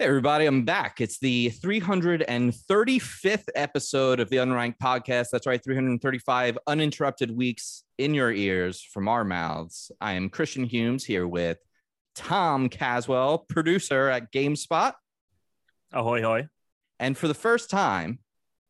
Hey, everybody, I'm back. It's the 335th episode of the Unranked Podcast. That's right, 335 uninterrupted weeks in your ears from our mouths. I am Christian Humes here with Tom Caswell, producer at GameSpot. Ahoy, hoy. And for the first time,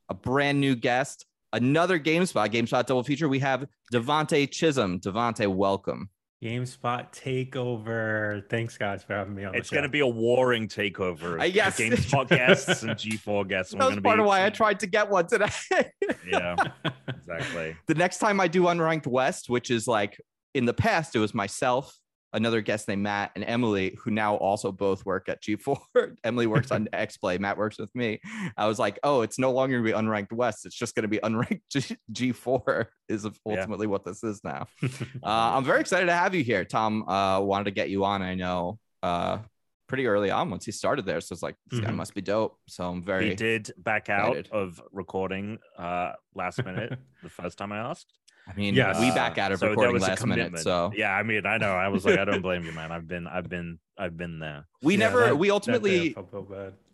a brand new guest, another GameSpot, GameSpot double feature. We have Devonte Chisholm. Devonte, welcome. GameSpot takeover. Thanks, guys, for having me on. It's going to be a warring takeover. I guess GameSpot guests and G4 guests. That was part be... of why I tried to get one today. yeah, exactly. The next time I do Unranked West, which is like in the past, it was myself, another guest named Matt and Emily, who now also both work at G4. Emily works on XPlay, Matt works with me. I was like, oh, it's no longer going to be unranked West. It's just going to be unranked G- 4 is ultimately yeah. what this is now. uh, I'm very excited to have you here. Tom uh, wanted to get you on, I know, uh, pretty early on once he started there. So it's like, this mm-hmm. guy must be dope. So I'm very. He did back excited. out of recording uh, last minute the first time I asked. I mean, yeah, we back out of so recording last minute. So yeah, I mean, I know. I was like, I don't blame you, man. I've been, I've been, I've been there. We yeah, never, that, we ultimately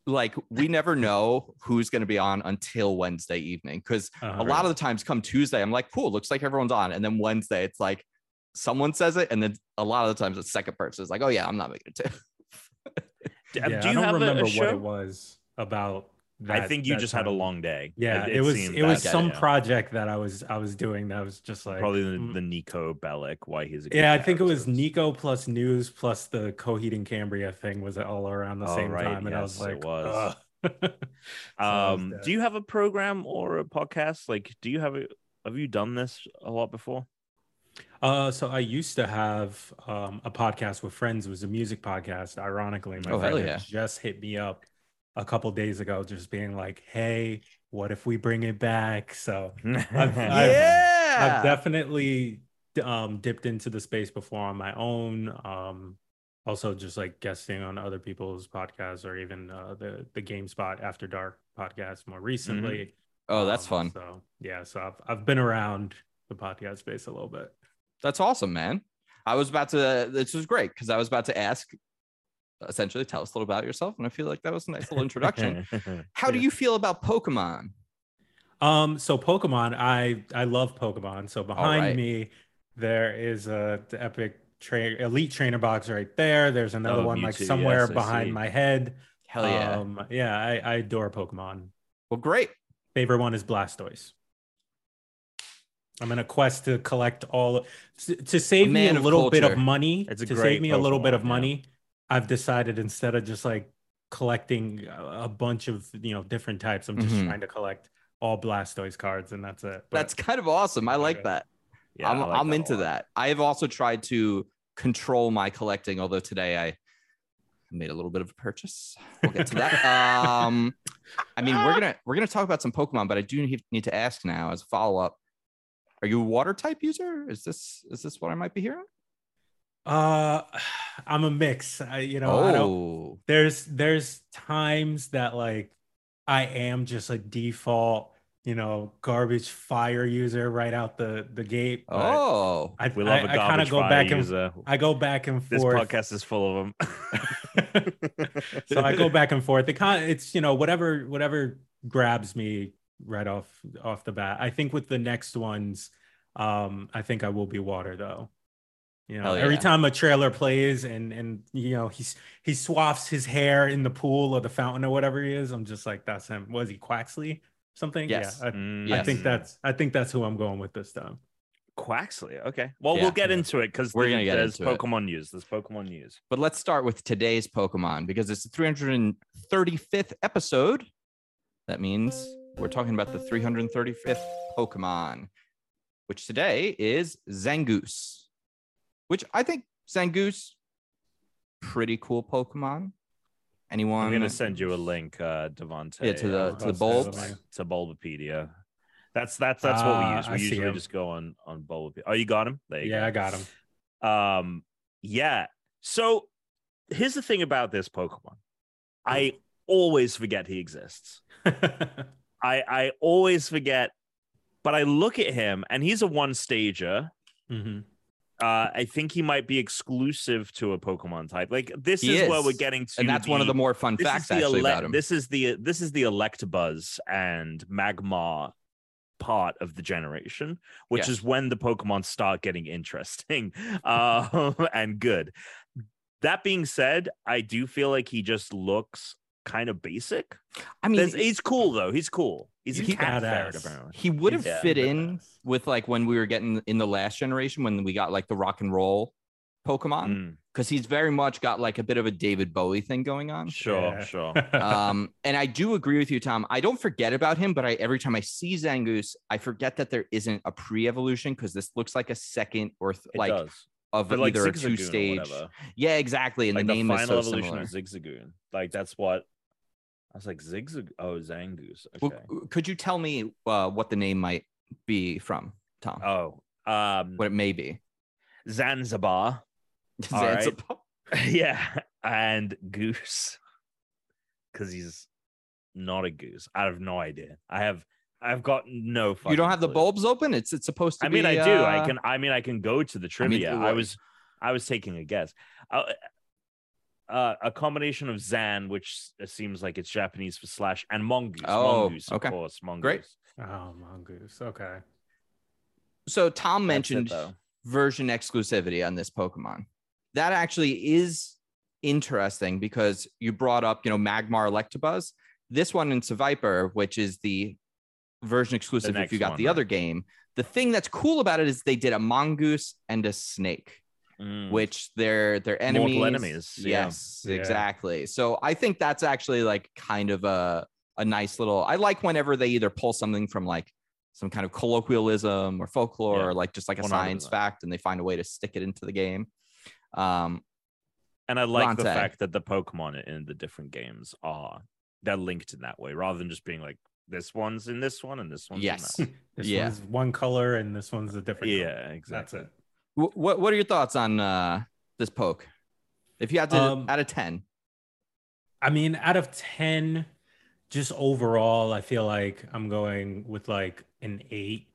like we never know who's going to be on until Wednesday evening because uh-huh. a lot of the times come Tuesday, I'm like, cool, looks like everyone's on, and then Wednesday, it's like someone says it, and then a lot of the times the second person is like, oh yeah, I'm not making it too. yeah, Do you I don't remember what it was about that, I think you just time. had a long day. Yeah, it, it, it was it was some yeah. project that I was I was doing that was just like probably the, mm. the Niko Bellic why he's yeah I think it was Niko plus news plus the Coheed Cambria thing was all around the oh, same right. time and yes, I was like it was. so um, was do you have a program or a podcast? Like, do you have a have you done this a lot before? Uh, so I used to have um, a podcast with friends. It was a music podcast. Ironically, my oh, friend yeah. just hit me up a couple days ago, just being like, "Hey, what if we bring it back?" So I've, yeah, I've, I've definitely um, dipped into the space before on my own. Um, also, just like guesting on other people's podcasts or even uh, the the GameSpot After Dark podcast more recently. Mm-hmm. Oh, that's um, fun. So yeah, so I've I've been around the podcast space a little bit. That's awesome, man. I was about to. This was great because I was about to ask essentially tell us a little about yourself. And I feel like that was a nice little introduction. How do you feel about Pokemon? Um, so Pokemon, I I love Pokemon. So behind right. me, there is a the epic tra- elite trainer box right there. There's another oh, one Mewtwo, like somewhere yes, behind my head. Hell yeah. Um, yeah, I, I adore Pokemon. Well, great. Favorite one is Blastoise. I'm in a quest to collect all to save me a little culture. bit of money. It's to save me Pokemon, a little bit of money. I've decided instead of just like collecting a bunch of you know different types, I'm just mm-hmm. trying to collect all Blastoise cards, and that's it. But, that's kind of awesome. I like that. Yeah, I'm, like I'm that into that. I have also tried to control my collecting, although today I made a little bit of a purchase. We'll get to that. um, I mean, we're gonna we're gonna talk about some Pokemon, but I do need to ask now as a follow up. Are you a water type user? Is this is this what I might be hearing? Uh, I'm a mix. I, you know, oh. I don't. Oh. There's there's times that like I am just a default, you know, garbage fire user right out the the gate. Oh, I, we love I, a garbage I kind of go back user. and I go back and forth. This podcast is full of them. so I go back and forth. It kind of it's you know whatever whatever grabs me right off off the bat. I think with the next ones, um, I think I will be water though. You know, yeah. every time a trailer plays and and you know he's he swaths his hair in the pool or the fountain or whatever he is, I'm just like, that's him. Was he Quaxly? Something? Yes. Yeah. I, mm, yes. I think that's I think that's who I'm going with this time. Quaxly. Okay. Well, yeah. we'll get into it because we're gonna get there's into Pokemon it. news. There's Pokemon news. But let's start with today's Pokemon because it's the 335th episode. That means we're talking about the 335th Pokemon, which today is Zangoose which I think Zangoose, pretty cool Pokemon. Anyone? I'm gonna send you a link, uh, Devonte. Yeah, to the to the bulbs. To Bulbapedia. That's that's that's uh, what we use. We I usually just go on on Bulbapedia. Oh, you got him? There you yeah, go. I got him. Um, yeah. So here's the thing about this Pokemon. I always forget he exists. I I always forget, but I look at him and he's a one stager. Mm-hmm Uh, I think he might be exclusive to a Pokemon type. Like this is, is, where we're getting to, and that's the, one of the more fun facts actually ele- about him. This is the this is the Electabuzz and Magmar part of the generation, which yes. is when the Pokemon start getting interesting uh, and good. That being said, I do feel like he just looks kind of basic. I mean, There's, he's cool though. He's cool. He's a he, cat ferret, apparently. He would have yeah, fit in with like when we were getting in the last generation when we got like the rock and roll Pokemon because mm. he's very much got like a bit of a David Bowie thing going on. Sure, yeah. sure. um, and I do agree with you, Tom. I don't forget about him, but I every time I see Zangoose, I forget that there isn't a pre-evolution because this looks like a second or th- like does. of but either like a two-stage. Yeah, exactly. And like the name the final is so evolution similar. of Zigzagoon. Like that's what I was like Zigzag. Oh, Zangoose. Okay. Well, could you tell me uh, what the name might be from, Tom? Oh, um, what it may be. Zanzibar. Zanzibar. Right. yeah, and Goose, because he's not a goose. I have no idea. I have. I've got no. You don't have clue. the bulbs open. It's it's supposed to. I mean, I do. Uh... I can. I mean, I can go to the trivia. I, mean, I was. I was taking a guess. Uh, uh, a combination of Zan, which seems like it's Japanese for slash, and Mongoose. Oh, mongoose, okay. of course. Mongoose. Great. Oh, Mongoose. Okay. So Tom mentioned it, version exclusivity on this Pokemon. That actually is interesting because you brought up, you know, Magmar Electabuzz. This one in Seviper, which is the version exclusive if you got one, the right? other game. The thing that's cool about it is they did a mongoose and a snake mm. which they're they're enemies. Mortal enemies. Yes, yeah. exactly. So I think that's actually like kind of a a nice little. I like whenever they either pull something from like some kind of colloquialism or folklore yeah. or like just like a 100%. science fact and they find a way to stick it into the game. Um, and I like Ronte. the fact that the Pokemon in the different games are they're linked in that way rather than just being like this one's in this one and this one's yes. this yeah. one's one color and this one's a different. Yeah, color. exactly. That's it. What What are your thoughts on uh, this poke? If you had to um, out of ten, I mean, out of ten, just overall, I feel like I'm going with like an eight.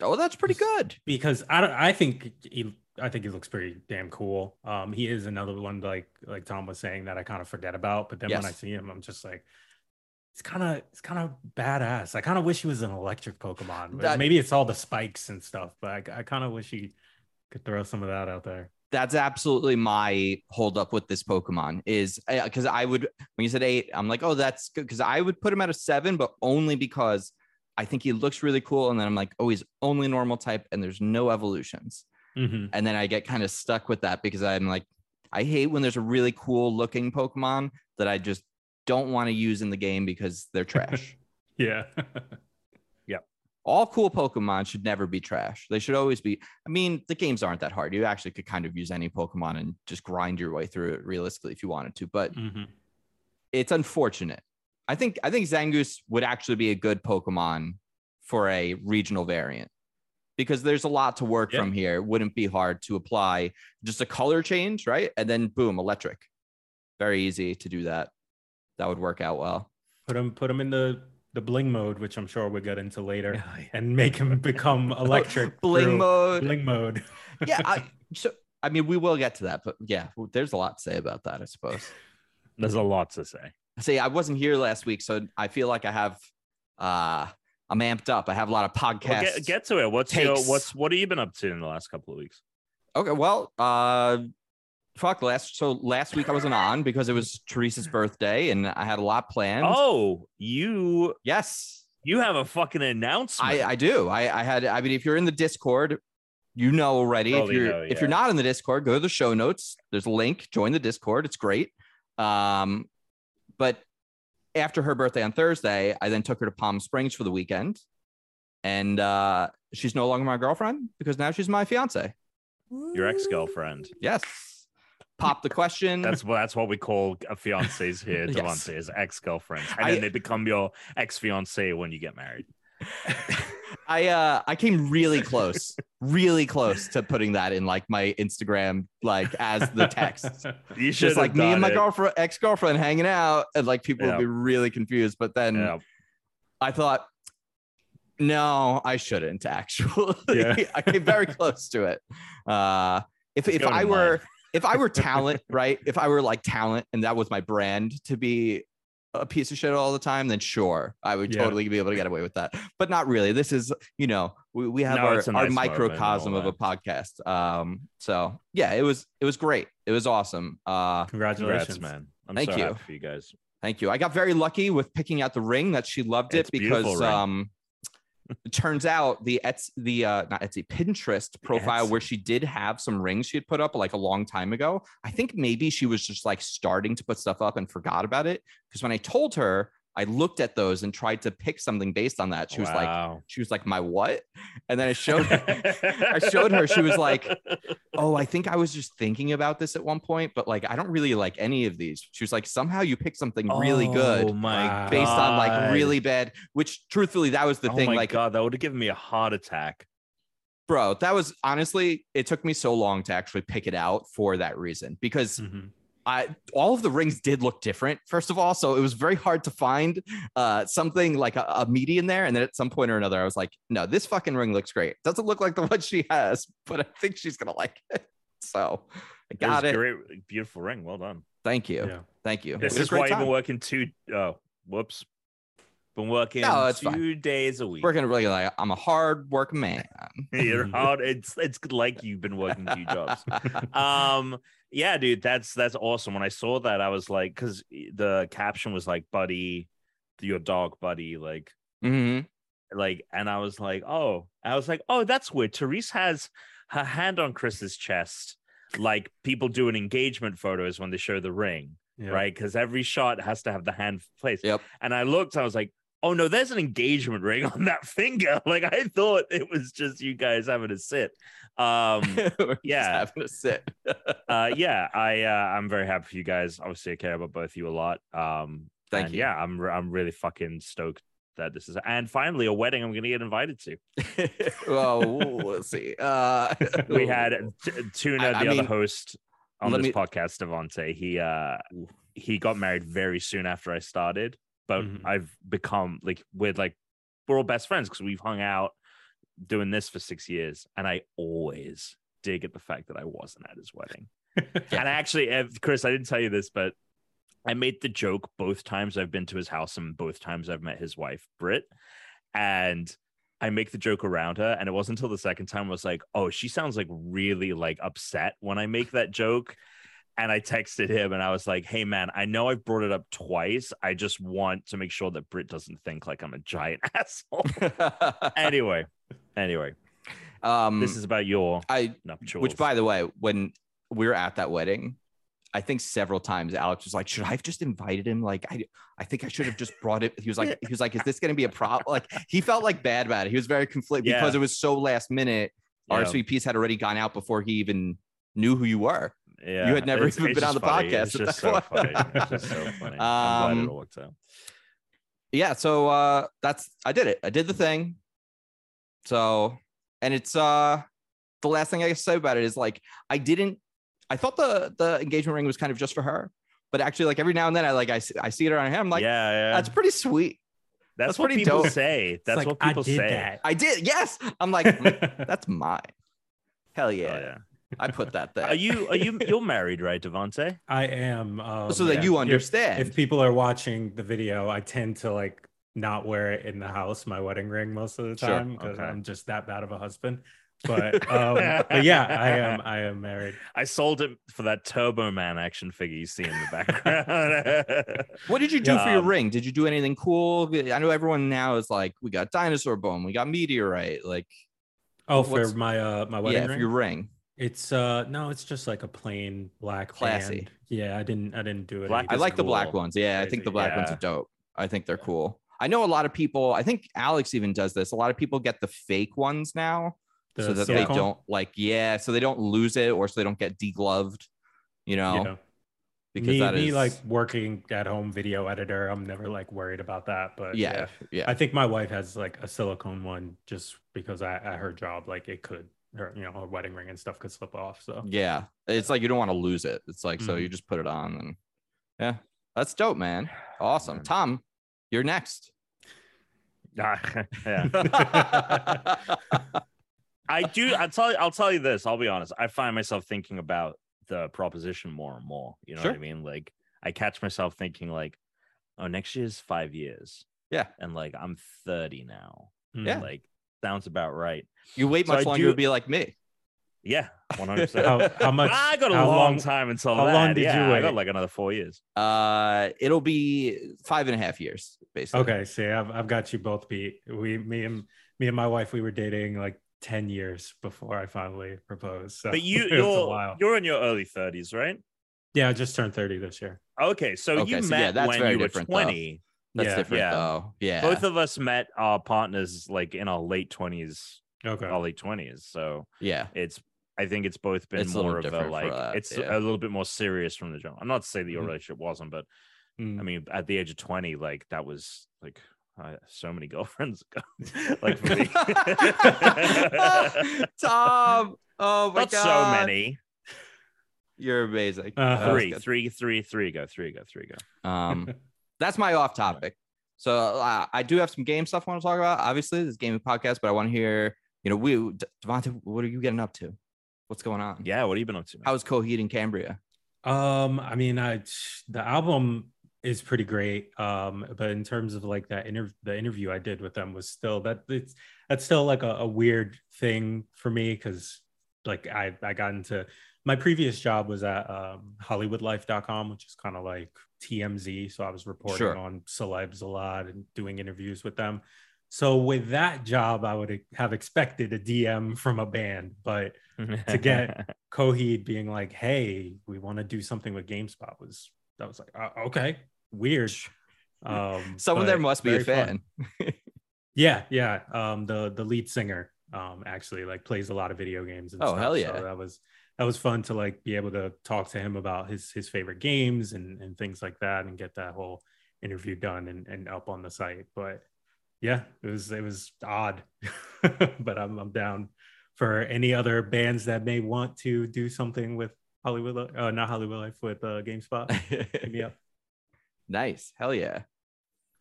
Oh, that's pretty good. Because I don't. I think he. I think he looks pretty damn cool. Um, he is another one like like Tom was saying that I kind of forget about, but then yes. when I see him, I'm just like, it's kind of it's kind of badass. I kind of wish he was an electric Pokemon. That, Maybe it's all the spikes and stuff, but I, I kind of wish he could throw some of that out there. That's absolutely my holdup with this Pokemon is because uh, I would when you said eight, I'm like, oh, that's good because I would put him at a seven, but only because I think he looks really cool, and then I'm like, oh, he's only normal type, and there's no evolutions, mm-hmm. and then I get kind of stuck with that because I'm like, I hate when there's a really cool looking Pokemon that I just don't want to use in the game because they're trash. yeah. all cool Pokemon should never be trash. They should always be. I mean, the games aren't that hard. You actually could kind of use any Pokemon and just grind your way through it realistically if you wanted to. But mm-hmm. it's unfortunate. I think I think Zangoose would actually be a good Pokemon for a regional variant because there's a lot to work yeah. from here. It wouldn't be hard to apply just a color change, right? And then boom, electric. Very easy to do that. That would work out well. Put them put them in the the bling mode, which I'm sure we'll get into later, oh, yeah. and make him become electric. bling mode. Bling mode. yeah. I, so I mean, we will get to that, but yeah, there's a lot to say about that, I suppose. There's a lot to say. See, I wasn't here last week, so I feel like I have uh I'm amped up. I have a lot of podcasts. Well, get, get, to it. What's your, what's what have you been up to in the last couple of weeks? Okay, well, uh fuck last so last week I wasn't on because it was Teresa's birthday and I had a lot planned. Oh, you yes. You have a fucking announcement. I, I do. I, I had I mean if you're in the Discord, you know already. Probably if you're know, yeah. if you're not in the Discord, go to the show notes. There's a link, join the Discord. It's great. Um, but after her birthday on Thursday, I then took her to Palm Springs for the weekend. And uh, she's no longer my girlfriend because now she's my fiance. Your ex-girlfriend. Yes pop the question. That's what that's what we call a fiance's here, Devontae, yes. is ex girlfriends, and I, then they become your ex fiance when you get married. I uh I came really close, really close to putting that in like my Instagram, like as the text. You should just like me and my girlfriend, ex girlfriend, hanging out, and like people would be really confused. But then I thought, no, I shouldn't actually. Yeah. I came very close to it. Uh, if if I were if I were talent, right? If I were like talent and that was my brand to be a piece of shit all the time, then sure, I would yeah. totally be able to get away with that. But not really. This is, you know, we, we have no, our, nice our microcosm of a podcast. Um, so yeah, it was it was great. It was awesome. Uh congratulations, Congrats, man. I'm Thank so you. for you guys. Thank you. I got very lucky with picking out the ring that she loved it it's because um it turns out the Etsy, the uh, not Etsy, Pinterest profile Etsy. where she did have some rings she had put up like a long time ago. I think maybe she was just like starting to put stuff up and forgot about it. Because when I told her, I looked at those and tried to pick something based on that. She was wow. like, she was like, my what? And then I showed, I showed her. She was like, oh, I think I was just thinking about this at one point, but like, I don't really like any of these. She was like, somehow you picked something really good, oh my based God. on like really bad. Which, truthfully, that was the oh thing. My like, God, that would have given me a heart attack bro that was honestly it took me so long to actually pick it out for that reason because mm-hmm. I all of the rings did look different, first of all. So it was very hard to find uh, something like a, a median there. And then at some point or another, I was like, no, this fucking ring looks great. Doesn't look like the one she has, but I think she's gonna like it. So I got it. Great, beautiful ring. Well done. Thank you. Yeah. Thank you. This is why you've been working two. Oh, whoops. Been working no, two fine. days a week. Working really like I'm a hard work man. You're hard. It's it's like you've been working two jobs. um, yeah, dude, that's that's awesome. When I saw that, I was like, because the caption was like, "Buddy, your dog, Buddy," like, mm-hmm. like, and I was like, oh, I was like, oh, that's weird. Therese has her hand on Chris's chest, like people do in engagement photos when they show the ring, yep. right? Because every shot has to have the hand placed. Yep. And I looked, I was like, oh no, there's an engagement ring on that finger. Like I thought it was just you guys having a sit. Um, yeah, having a sit. uh, yeah, I uh, I'm very happy for you guys. Obviously, I care about both of you a lot. Um, Thank you. Yeah, I'm I'm really fucking stoked that this is and finally a wedding I'm going to get invited to. well, we'll see. Uh, we had Tuna, the I other host on this me... podcast, Devonte. He uh, he got married very soon after I started but mm-hmm. I've become like we're like we're all best friends because we've hung out doing this for six years, and I always dig at the fact that I wasn't at his wedding. and actually, Chris, I didn't tell you this, but I made the joke both times I've been to his house and both times I've met his wife, Britt, and. I make the joke around her, and it wasn't until the second time I was like, "Oh, she sounds like really like upset when I make that joke." And I texted him and I was like, "Hey man, I know I've brought it up twice. I just want to make sure that Britt doesn't think like I'm a giant asshole." anyway, anyway, um, this is about your I nuptials. Which, by the way, when we were at that wedding, I think several times Alex was like, "Should I have just invited him? Like, I, I think I should have just brought it." He was like, "He was like, is this going to be a problem?" Like, he felt like bad about it. He was very conflicted yeah. because it was so last minute. Yeah. RSVPs had already gone out before he even knew who you were. Yeah, you had never it's, even it's been on the funny. podcast. It's just so funny. It's just so funny. I'm glad it um, worked out. Yeah, so uh, that's I did it. I did the thing. So, and it's uh, the last thing I can say about it is like I didn't. I thought the the engagement ring was kind of just for her, but actually, like every now and then, I like I, I see it around him. I'm like, yeah, yeah, that's pretty sweet. That's, that's what people dope. say. That's like, what people say. That. I did. Yes, I'm like, that's mine. Hell yeah. Oh, yeah. I put that there. Are you are you you're married, right, Devonte? I am. Um, so that yeah. you understand. If, if, people are watching the video, I tend to like not wear it in the house, my wedding ring most of the time because sure. okay. I'm just that bad of a husband. But um, but yeah, I am I am married. I sold it for that Turbo Man action figure you see in the background. what did you do yeah, for your um, ring? Did you do anything cool? I know everyone now is like, we got dinosaur bone, we got meteorite, like. Oh, for my uh my wedding yeah, ring? your ring. It's uh no, it's just like a plain black classy. Band. Yeah, I didn't I didn't do it. Black, I like cool. the black ones. Yeah, Crazy. I think the black yeah. ones are dope. I think they're cool. I know a lot of people. I think Alex even does this. A lot of people get the fake ones now, the so that silicone? they don't like. Yeah, so they don't lose it, or so they don't get degloved. You know, yeah. because me, that is... me like working at home video editor. I'm never like worried about that. But yeah, yeah, yeah. I think my wife has like a silicone one just because I, at her job, like it could her, you know, a wedding ring and stuff could slip off. So yeah, it's like you don't want to lose it. It's like mm-hmm. so you just put it on and yeah, that's dope, man. Awesome, Tom, you're next. yeah. I do. I'll tell you. I'll tell you this. I'll be honest. I find myself thinking about the proposition more and more. You know sure. what I mean? Like I catch myself thinking like, oh, next year's five years. Yeah. And like I'm 30 now. Yeah. Like sounds about right. You wait much so longer do... to be like me. Yeah, 100. how, how, much? I got a long long time until how that. long did yeah, you wait? I got like another four years. Uh, it'll be five and a half years, basically. Okay, see, I've I've got you both beat. We, me and me and my wife, we were dating like 10 years before I finally proposed. So but you you're you're in your early 30s, right? Yeah, I just turned 30 this year. Okay, so okay, you so met yeah, when you were 20. Though. That's yeah. different yeah. though. Yeah. Both of us met our partners like in our late 20s. Okay. Our late 20s. So yeah, it's I think it's both been it's more of a like that, it's yeah. a little bit more serious from the jump. I'm not to say that your mm relationship wasn't, but mm I mean, at the age of 20, like that was like uh, so many girlfriends ago. like for me. Tom. Oh my not god. so many. You're amazing. Uh, three, three, three, three go, three go, three go. Um, that's my off topic. So uh, I do have some game stuff I want to talk about. Obviously, this gaming podcast, but I want to hear, you know, we Devonta, what are you getting up to? What's going on? Yeah, what have you been up to? Man? How's Coheed and Cambria? Um, I mean, I the album is pretty great. Um, but in terms of like that interview, the interview I did with them was still that it's that's still like a, a weird thing for me because like I I got into my previous job was at um, hollywoodlife.com which is kind of like tmz so i was reporting sure. on celebs a lot and doing interviews with them. So with that job i would have expected a dm from a band but to get coheed being like hey we want to do something with gamespot was that was like uh, okay weird. Um someone there must be a fan. Yeah yeah um the the lead singer um actually like plays a lot of video games and oh stuff. hell yeah. so that was that was fun to like be able to talk to him about his his favorite games and and things like that and get that whole interview done and, and up on the site. But yeah it was it was odd but I'm, I'm down for any other bands that may want to do something with hollywood uh, not hollywood life with uh, gamespot. Hit me up. Nice. Hell yeah.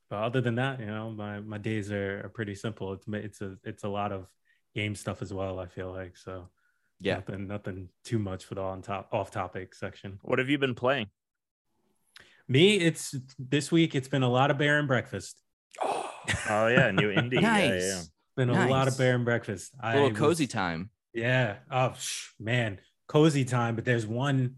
But other than that you know my my days are, are pretty simple. It's it's a it's a lot of game stuff as well i feel like. So yeah nothing nothing too much for the on top off topic section what have you been playing me it's this week it's been a lot of bear and breakfast oh, oh yeah new indie nice. yeah, yeah. been nice. a lot of bear and breakfast a little I cozy was, time yeah oh man cozy time but there's one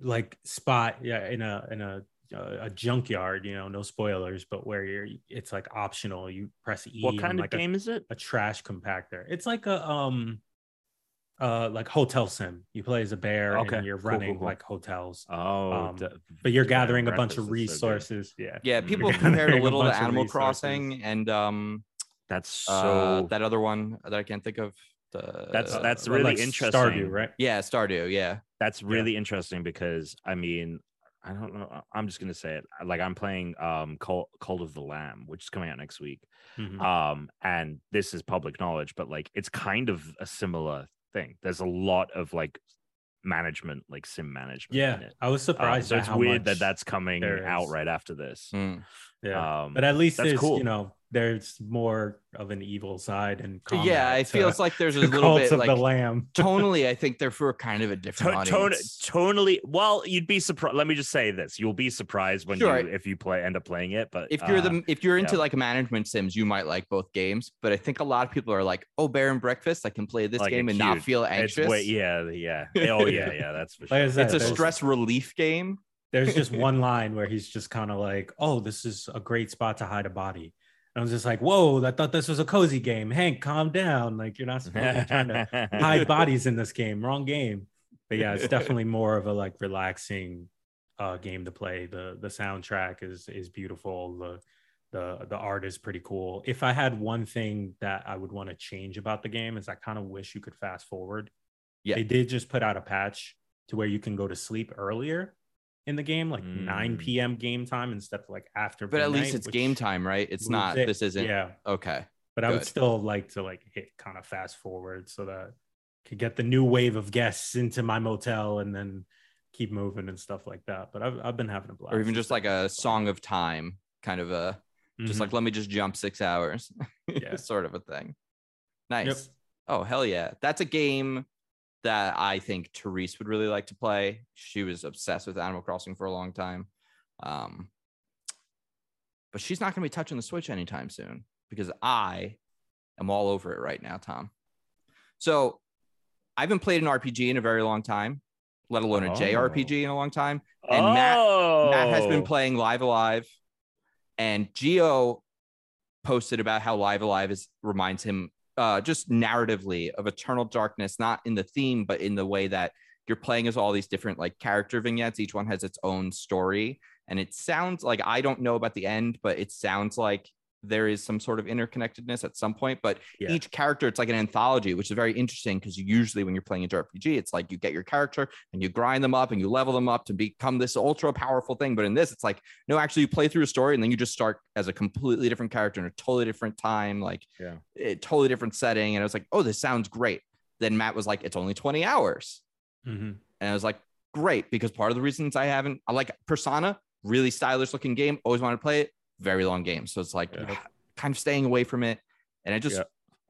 like spot yeah in a in a a junkyard, you know, no spoilers, but where you're it's like optional. You press E. What kind of like game a, is it? A trash compactor. It's like a um uh like hotel sim you play as a bear okay. and you're cool, running cool, cool. like hotels oh um, but you're gathering a bunch of resources so yeah yeah people compared a little to animal crossing and um that's uh, so uh, that other one that i can't think of the, that's that's really like interesting stardew right yeah stardew yeah that's really yeah. interesting because i mean I don't know. I'm just gonna say it. Like I'm playing um Cult, Cult of the Lamb, which is coming out next week. Mm-hmm. Um, and this is public knowledge, but like it's kind of a similar thing. There's a lot of like management, like sim management. Yeah, I was um, surprised. Um, so it's weird that that's coming out right after this. Mm. Yeah, um, but at least that's cool. You know, there's more of an evil side and yeah it feels like there's a little bit of like the lamb tonally i think they're for kind of a different to- audience. tonally well you'd be surprised let me just say this you'll be surprised when sure. you if you play end up playing it but if you're uh, the if you're into yeah. like management sims you might like both games but i think a lot of people are like oh bear and breakfast i can play this like game and not feel anxious way, yeah yeah oh yeah yeah that's for sure like it's a stress relief game there's just one line where he's just kind of like oh this is a great spot to hide a body And I was just like, whoa, I thought this was a cozy game. Hank, calm down. Like you're not supposed to be trying to hide bodies in this game. Wrong game. But yeah, it's definitely more of a like relaxing uh game to play. The the soundtrack is is beautiful. The the the art is pretty cool. If I had one thing that I would want to change about the game is I kind of wish you could fast forward. Yeah. They did just put out a patch to where you can go to sleep earlier in the game, like mm. 9 p.m. game time instead of like after. But at least it's game time, right? It's not. It. This isn't. Yeah. Okay. But Good. I would still like to like hit kind of fast forward so that I could get the new wave of guests into my motel and then keep moving and stuff like that. But I've I've been having a blast. Or even just like a song of time, kind of a mm-hmm. just like let me just jump six hours, yeah, sort of a thing. Nice. Yep. Oh hell yeah, that's a game that I think Therese would really like to play. She was obsessed with Animal Crossing for a long time. Um, but she's not going to be touching the Switch anytime soon because I am all over it right now, Tom. So I haven't played an RPG in a very long time, let alone a oh. JRPG in a long time. And oh. Matt, Matt has been oh. playing Live A Live, and Geo posted about how Live A Live is reminds him uh, just narratively of Eternal Darkness, not in the theme, but in the way that you're playing as all these different like character vignettes. Each one has its own story, and it sounds like I don't know about the end, but it sounds like there is some sort of interconnectedness at some point but yeah. each character it's like an anthology which is very interesting because usually when you're playing a rpg it's like you get your character and you grind them up and you level them up to become this ultra powerful thing. But in this it's like no actually you play through a story and then you just start as a completely different character in a totally different time like yeah. a totally different setting. And i was like oh this sounds great. Then matt was like it's only 20 hours. Mm-hmm. and i was like great because part of the reasons i haven't i like persona really stylish looking game always wanted to play it very long game. So it's like yeah. kind of staying away from it. And I just yeah.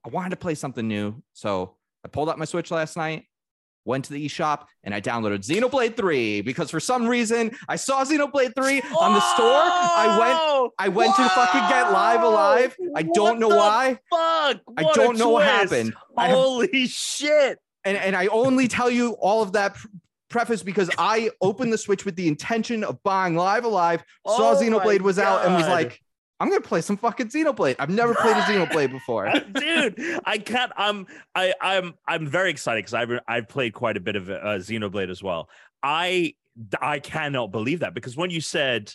I wanted to play something new. So I pulled out my Switch last night, went to the eShop, and I downloaded Xenoblade 3 because for some reason I saw Xenoblade 3 on the store. I went I went Whoa! to fucking get Live alive. Live. I don't know why. Fuck. What I don't know what happened. Holy have, shit. And and I only tell you all of that preface because I opened the Switch with the intention of buying Live Alive, Live, saw oh Xenoblade was God. out, and was like, I'm gonna play some fucking Xenoblade. I've never played a Xenoblade before, dude. I can't. I'm. I. I'm. I'm very excited because I've. I've played quite a bit of uh, Xenoblade as well. I. I cannot believe that because when you said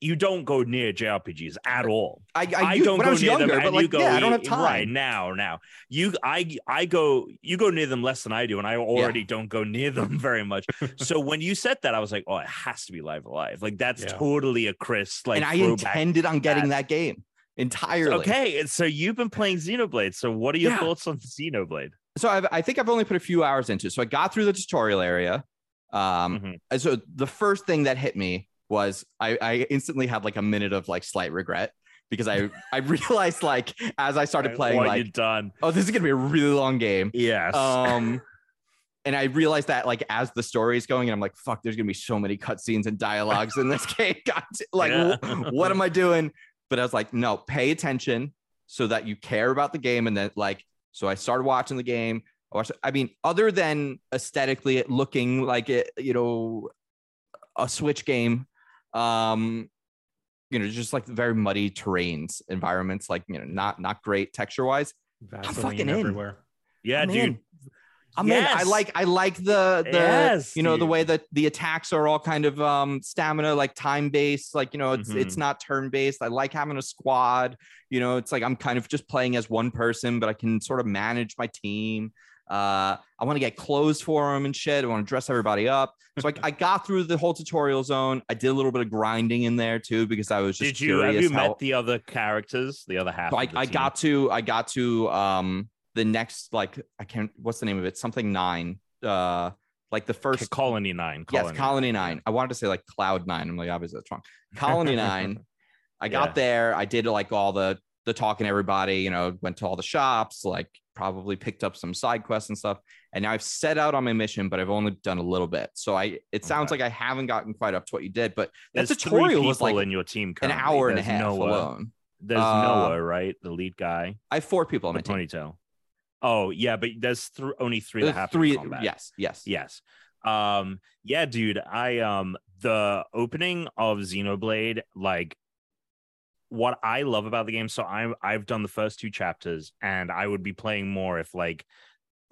you don't go near JRPGs at all. I, I, I don't go near younger, them, and like, you go yeah, I don't have time. right now. Now you, I, I go, you go near them less than I do, and I already yeah. don't go near them very much. so when you said that, I was like, oh, it has to be Live A Live. Like that's yeah. totally a Chris. Like, and I intended on getting that, that game entirely. Okay, so you've been playing Xenoblade. So what are your thoughts on Xenoblade? So I've, I think I've only put a few hours into. it. So I got through the tutorial area. Um, mm-hmm. so the first thing that hit me was I, I instantly had like a minute of like slight regret because I I realized like as I started playing like done. oh this is gonna be a really long game. Yes. Um and I realized that like as the story is going and I'm like fuck there's gonna be so many cutscenes and dialogues in this game. Like yeah. what am I doing? But I was like no pay attention so that you care about the game and then like so I started watching the game. I watched. I mean, other than aesthetically it looking like it, you know, a Switch game, um you know just like very muddy terrains environments like you know not not great texture wise i'm fucking everywhere in. yeah I'm dude in. I'm yes. in. I like I like the the yes, you know dude. the way that the attacks are all kind of um stamina like time based like you know it's mm-hmm. it's not turn based. I like having a squad. You know, it's like I'm kind of just playing as one person, but I can sort of manage my team. Uh, I want to get clothes for them and shit. I want to dress everybody up. So I, I got through the whole tutorial zone. I did a little bit of grinding in there too because I was just did you have you how... met the other characters, the other half? So I, I got to I got to um the next like I can't what's the name of it something nine uh like the first colony nine colony. yes colony nine I wanted to say like cloud nine I'm like obviously that's wrong colony nine I got yeah. there I did like all the the talking to everybody you know went to all the shops like probably picked up some side quests and stuff. And now I've set out on my mission, but I've only done a little bit. So I it sounds okay. like I haven't gotten quite up to what you did, but that tutorial was like in your team currently. an hour and a half Noah. alone. There's uh, Noah, right? The lead guy. I have four people on my team. Ponytail. Oh yeah, but there's th- only three that have three. Yes, yes, yes. Um, yeah, dude. I um the opening of Xenoblade, like what I love about the game, so I I've done the first two chapters, and I would be playing more if like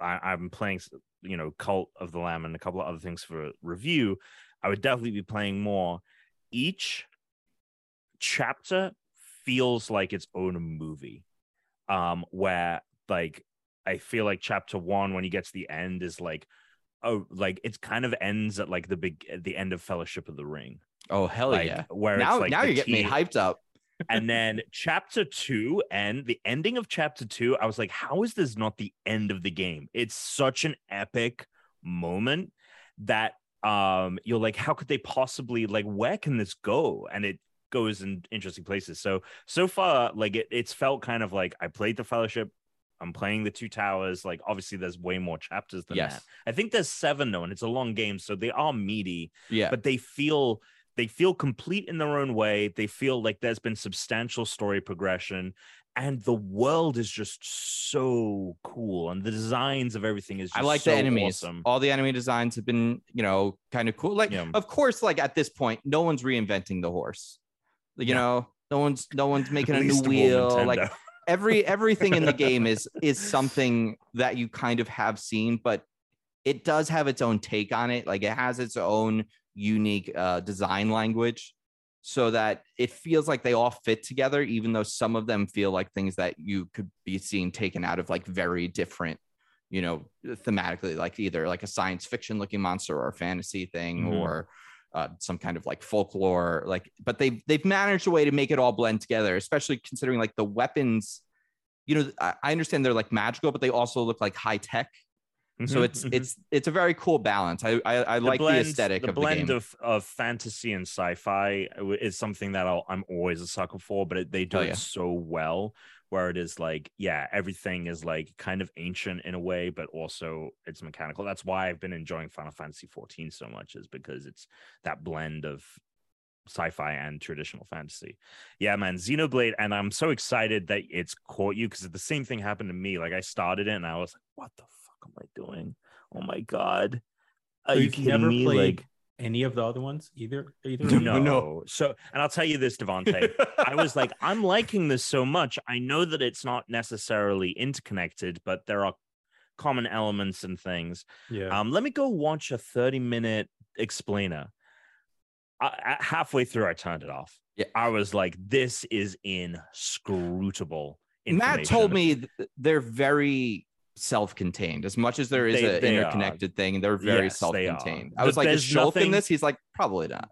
I, am playing, you know, Cult of the Lamb and a couple of other things for review. I would definitely be playing more. Each chapter feels like its own movie, um, where like I feel like chapter one when you get to the end is like oh like it's kind of ends at like the big at the end of Fellowship of the Ring. Oh hell like, yeah! Where now like now you're getting me hyped up and then chapter two and the ending of chapter two, I was like, how is this not the end of the game? It's such an epic moment that um you're like, how could they possibly like where can this go? And it goes in interesting places. So so far, like it, it's felt kind of like I played the fellowship I'm playing the two towers. Like obviously there's way more chapters than Yes. that. I think there's seven though, and it's a long game, so they are meaty, Yeah. but they feel they feel complete in their own way. They feel like there's been substantial story progression, and the world is just so cool, and the designs of everything is. Just I like so the enemies. Awesome. All the enemy designs have been, you know, kind of cool. Like, Yeah. of course, like at this point, no one's reinventing the horse. You No. know, no one's no one's making a new wheel. Like every everything in the game is is something that you kind of have seen, but it does have its own take on it. Like it has its own unique uh, design language, so that it feels like they all fit together, even though some of them feel like things that you could be seeing taken out of like very different, you know, thematically, like either like a science fiction looking monster or a fantasy thing Mhm. or uh, some kind of like folklore like but they've they've managed a way to make it all blend together especially considering like the weapons you know I understand they're like magical but they also look like high tech so Mhm, it's mhm. it's it's a very cool balance i i, I like the aesthetic the of the blend game of, of fantasy and sci-fi is something that I'll, I'm always a sucker for, but it, they do Oh, it so well. Where it is like, yeah, everything is like kind of ancient in a way, but also it's mechanical. That's why I've been enjoying Final Fantasy 14 so much, is because it's that blend of sci-fi and traditional fantasy. Yeah, man, Xenoblade, and I'm so excited that it's caught you because the same thing happened to me. Like I started it and I was like, what the fuck am I doing? Oh my god. Are So you you've kidding never me? played Like any of the other ones either? Either no. No. So, and I'll tell you this, Devonte. I was like, I'm liking this so much. I know that it's not necessarily interconnected, but there are common elements and things. Yeah. Um, let me go watch a 30 minute explainer. I, I- halfway through, I turned it off. Yeah. I was like, this is inscrutable. matt told me th- they're very self-contained as much as there is an they are. interconnected thing they're very Yes, self-contained i But was like is Shulk in this he's like probably not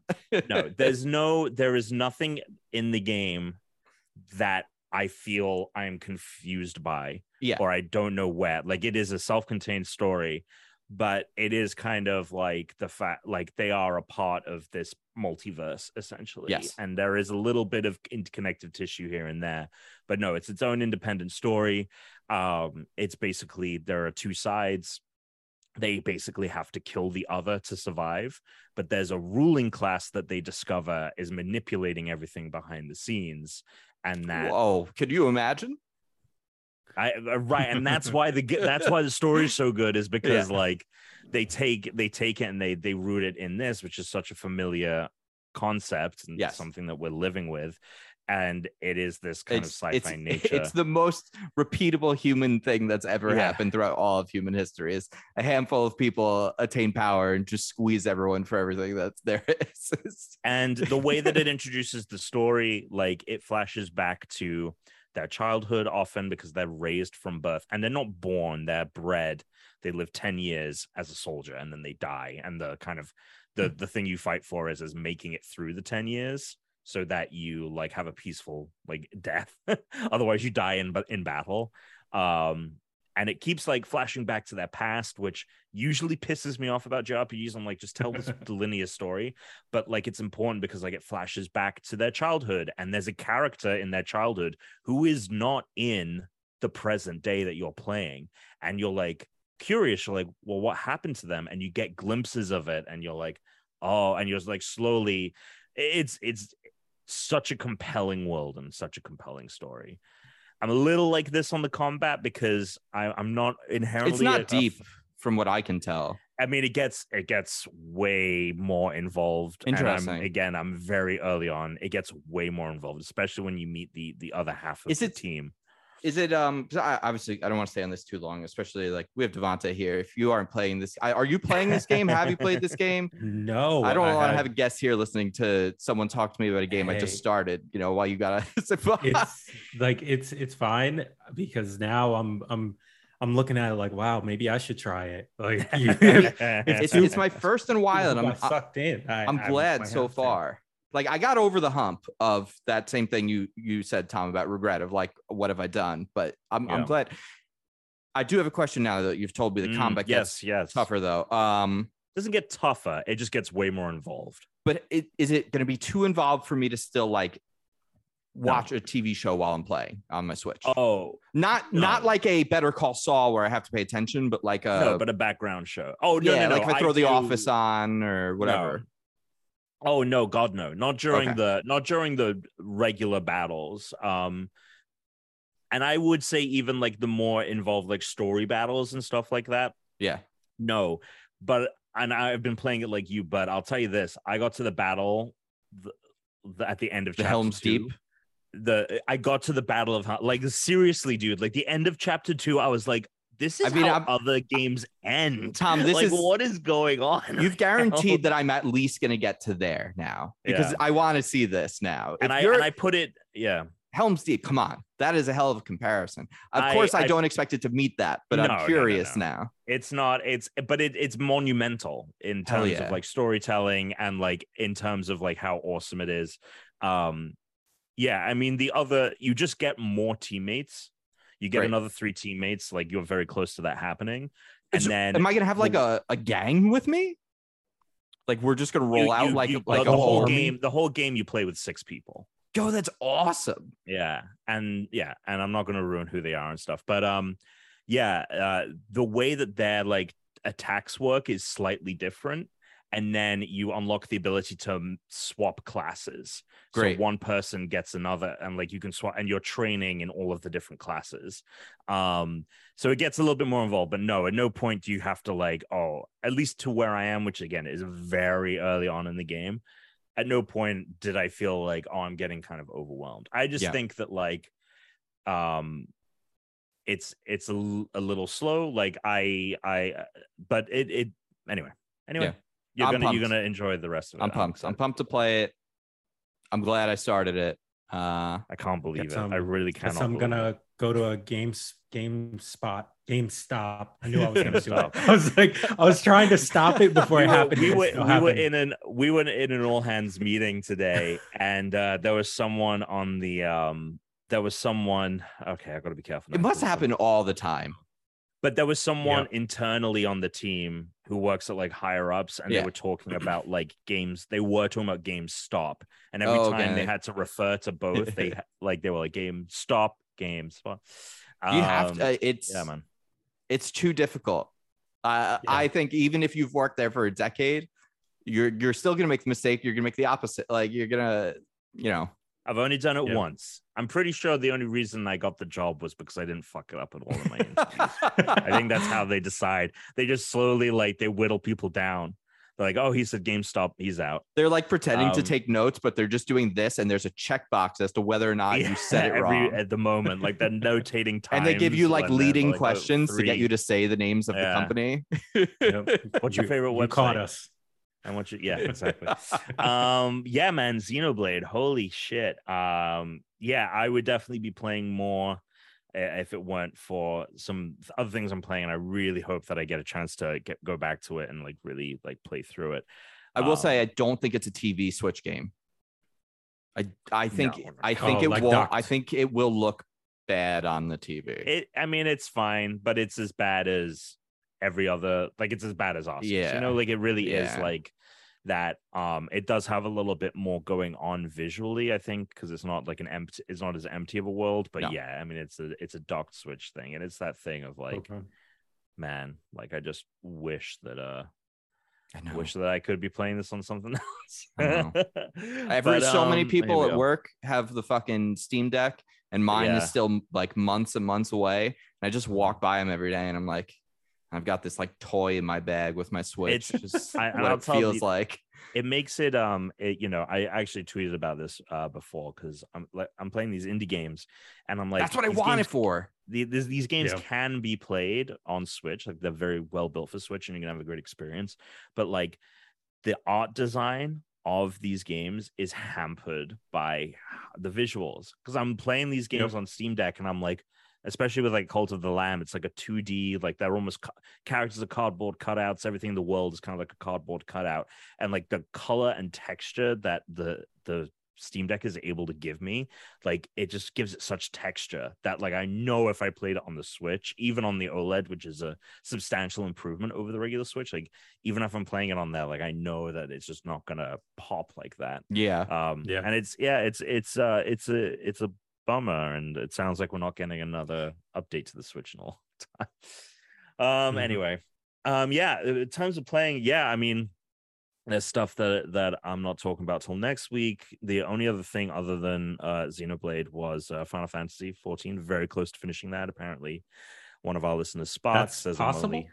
no, there's no, there is nothing in the game that I feel I'm confused by. Yeah. Or I don't know where. Like it is a self-contained story, but it is kind of like the fact like they are a part of this multiverse essentially. Yes. And there is a little bit of interconnected tissue here and there. But no, it's its own independent story. Um, it's basically there are two sides. They basically have to kill the other to survive but there's a ruling class that they discover is manipulating everything behind the scenes and that whoa could you imagine I, uh, right and that's why the that's why the story is so good is because like they take they take it and they they root it in this which is such a familiar concept and Yes. something that we're living with and it is this kind it's, of sci-fi nature. it's the most repeatable human thing that's ever Yeah. happened throughout all of human history is a handful of people attain power and just squeeze everyone for everything that's there is. And the way that it introduces the story like it flashes back to their childhood often because they're raised from birth and they're not born they're bred they live 10 years as a soldier and then they die and the kind of the hmm. the thing you fight for is is making it through the 10 years so that you like have a peaceful like death. Otherwise you die in but in battle. Um and it keeps like flashing back to their past which usually pisses me off about jrpgs i'm like just tell this linear story. But like it's important because like it flashes back to their childhood. And there's a character in their childhood who is not in the present day that you're playing. And you're like curious. You're like well what happened to them? And you get glimpses of it. And you're like oh and you're like slowly it's it's such a compelling world and such a compelling story i'm a little like this on the combat because I, i'm not inherently it's not a- a deep from what i can tell I mean, it gets it gets way more involved. And I'm, Interesting. again, I'm very early on. It gets way more involved, especially when you meet the the other half of Is the it- team. Is it um I, obviously i don't want to stay on this too long especially like we have devonta here. If you aren't playing this I, are you playing this game? Have you played this game? No, i don't want to have a guest here listening to someone talk to me about a game i just started you know while you gotta it's like it's it's fine because now I'm I'm I'm looking at it like wow maybe I should try it. Like it's, it's my first in a while and I i'm sucked in. I, I'm I- glad so far. Like I got over the hump of that same thing you you said, Tom, about regret of like what have I done? But I'm I'm glad. I do have a question now that you've told me the Mm, combat yes, gets yes. tougher though. Um, doesn't get tougher. It just gets way more involved. but it, is it going to be too involved for me to still like watch no. a TV show while I'm playing on my Switch. Oh, not no. not like a Better Call Saul where I have to pay attention, but like a no, but a background show. Oh no, yeah, no, like if I throw I The do... Office on or whatever. Oh no, God no, not during okay. the not during the regular battles. Um, and I would say even like the more involved like story battles and stuff like that. Yeah. No, but and I've been playing it like you, but I'll tell you this: I got to the battle the, the, at the end of the Helm's two, Deep the I got to the battle of like seriously, dude. Like the end of chapter two, I was like, this is I mean, how I'm, other games end. Tom, this like, is what is going on. You've right guaranteed now? that I'm at least gonna get to there now because yeah. I want to see this now. and I and I put it, yeah. Helm's Deep, come on, that is a hell of a comparison. Of I, course, I, I, don't expect it to meet that, but no, I'm curious no, no, now. It's not. It's but it, it's monumental in terms yeah. of like storytelling and like in terms of like how awesome it is. Um, yeah, I mean the other you just get more teammates. You get right. another three teammates, like you're very close to that happening. And then am I gonna have like a, a gang with me? Like we're just gonna roll you, out you, like you, like the, a whole game. The whole game you play with six people. Yo, that's awesome. Yeah, and yeah, and I'm not gonna ruin who they are and stuff, but um, yeah, uh, the way that their like attacks work is slightly different and then you unlock the ability to swap classes. Great. So one person gets another, and like you can swap, and you're training in all of the different classes. Um, so it gets a little bit more involved, but no, at no point do you have to like, oh, at least to where I am, which again is very early on in the game. At no point did I feel like, oh, I'm getting kind of overwhelmed. I just yeah. think that like, um, it's it's a, a little slow. Like I I, but it it anyway. Anyway. Yeah you're I'm gonna pumped. you're gonna enjoy the rest of it. I'm pumped. I'm, I'm, pumped to play it. I'm glad I started it. Uh, I can't believe it. I really can't. I'm gonna it. go to a games game spot GameStop. I knew I was gonna do it. I was like, I was trying to stop it before it happened. We were, we were in an we were in an all hands meeting today, and uh, there was someone on the um there was someone okay i gotta be careful it must happen all the time but there was someone internally on the team who works at like higher ups and yeah. they were talking about like games they were talking about GameStop and every oh, time they had to refer to both they like they were like game stop games um, you have to uh, it's yeah man it's too difficult uh, yeah. i think even if you've worked there for a decade you're you're still gonna make the mistake you're gonna make the opposite like you're gonna you know I've only done it yeah. once. I'm pretty sure the only reason I got the job was because I didn't fuck it up at all in my interviews. I think that's how they decide. They just slowly like they whittle people down. They're like, oh, he said GameStop, he's out. They're like pretending um, to take notes, but they're just doing this, and there's a checkbox as to whether or not yeah, you said it every, wrong at the moment, like they're notating time. and they give you like leading like, questions oh, to get you to say the names of yeah. the company. Yep. What's your favorite you, website? You caught us. I want you, yeah, exactly. um, yeah, man, Xenoblade, holy shit. Um, yeah, I would definitely be playing more if it weren't for some other things I'm playing. And I really hope that I get a chance to get go back to it and like really like play through it. I will um, say I don't think it's a TV Switch game. I I think no, I think oh, it like will I think it will look bad on the TV. It I mean it's fine, but it's as bad as every other like it's as bad as Arceus. Yeah. You know, like it really yeah. is like that um it does have a little bit more going on visually i think because it's not like an empty it's not as empty of a world but no. yeah i mean it's a it's a docked switch thing and it's that thing of like okay. man like i just wish that uh I wish that I could be playing this on something else. I've heard so um, many people at work have the fucking Steam Deck, and mine yeah. is still like months and months away. And I just walk by them every day, and I'm like, I've got this like toy in my bag with my Switch. It's just I, what it feels you, like. It makes it um it, you know, I actually tweeted about this uh before because I'm like I'm playing these indie games and I'm like that's what I want games, it for. The, these, these games yeah. can be played on Switch, like they're very well built for Switch and you can have a great experience. But like the art design of these games is hampered by the visuals because I'm playing these games yep. on Steam Deck and I'm like, especially with like Cult of the Lamb, it's like a 2D, like they're almost ca- characters are cardboard cutouts. Everything in the world is kind of like a cardboard cutout, and like the color and texture that the the Steam Deck is able to give me, like it just gives it such texture that like I know if I played it on the Switch, even on the OLED, which is a substantial improvement over the regular Switch, like even if I'm playing it on there, like I know that it's just not gonna pop like that. Yeah. Um yeah, and it's yeah, it's it's uh it's a it's a bummer, and it sounds like we're not getting another update to the Switch in a long time. Um mm-hmm. anyway. Um yeah, in terms of playing, yeah, I mean there's stuff that that I'm not talking about till next week. The only other thing other than uh, Xenoblade was uh, Final Fantasy 14. Very close to finishing that. Apparently, one of our listeners spots says possible. Only,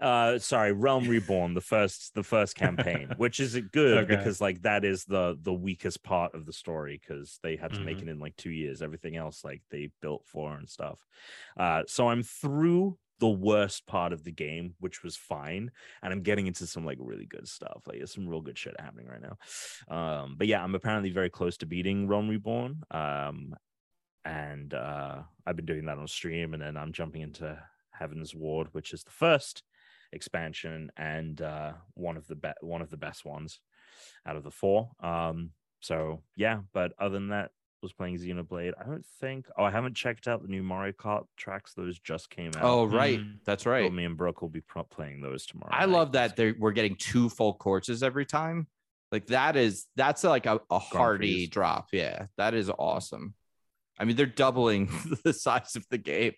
uh, sorry, Realm Reborn, the first the first campaign, which is good okay. because like that is the the weakest part of the story because they had to mm-hmm. make it in like two years. Everything else like they built for and stuff. Uh, so I'm through the worst part of the game, which was fine. And I'm getting into some like really good stuff. Like there's some real good shit happening right now. Um, but yeah, I'm apparently very close to beating Realm Reborn. Um, and uh, I've been doing that on stream, and then I'm jumping into Heavensward, which is the first expansion and uh, one of the be- one of the best ones out of the four. Um, so yeah, but other than that, was playing Xenoblade. I don't think. Oh, I haven't checked out the new Mario Kart tracks. Those just came out. Oh, right. Mm-hmm. That's right. So me and Brooke will be pro- playing those tomorrow. I night. love that they we're getting two full courses every time. Like that is that's like a, a hearty drop. Yeah, that is awesome. I mean, they're doubling the size of the game.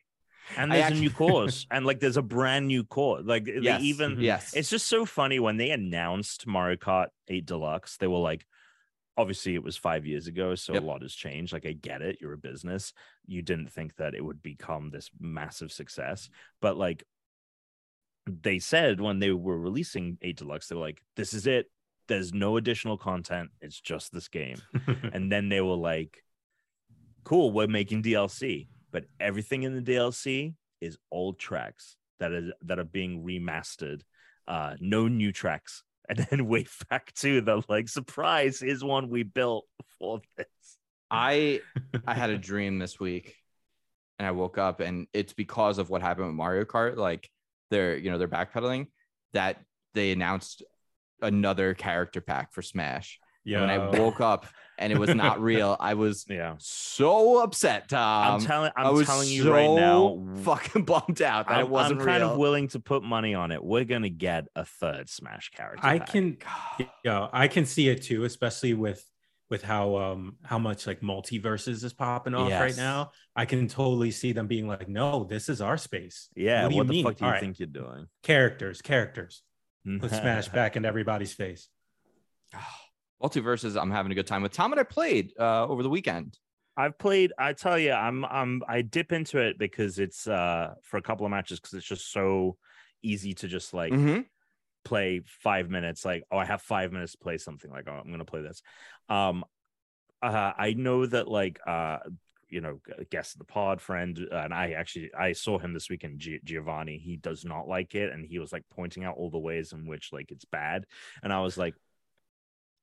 And there's actually... a new course, and like there's a brand new course. Like yes. they even yes, it's just so funny when they announced Mario Kart 8 Deluxe. They were like, obviously it was five years ago so yep. a lot has changed like i get it you're a business you didn't think that it would become this massive success but like they said when they were releasing 8 deluxe they were like this is it there's no additional content it's just this game and then they were like cool we're making dlc but everything in the dlc is old tracks that is that are being remastered uh no new tracks and then way back to the like surprise is one we built for this. I I had a dream this week and I woke up and it's because of what happened with Mario Kart. Like they're you know they're backpedaling that they announced another character pack for Smash. Yeah. When I woke up and it was not real, I was yeah so upset. Tom. I'm telling I'm I was telling you so right now, fucking bummed out that I'm, it wasn't I'm kind real. of willing to put money on it. We're gonna get a third Smash character. I pack. can, yeah, I can see it too, especially with with how um how much like MultiVersus is popping off yes. right now. I can totally see them being like, no, this is our space. Yeah, what, what the mean? fuck do you All think right. you're doing? Characters, characters. Put Smash back in everybody's face. MultiVersus i'm having a good time with. Tom and i played uh, over the weekend. I've played i tell you i'm i'm i dip into it because it's uh for a couple of matches because it's just so easy to just like mm-hmm. play five minutes like oh i have five minutes to play something like oh i'm gonna play this. Um uh, i know that like uh you know guest of the pod friend uh, and i actually i saw him this weekend G- giovanni. He does not like it and he was like pointing out all the ways in which like it's bad. And i was like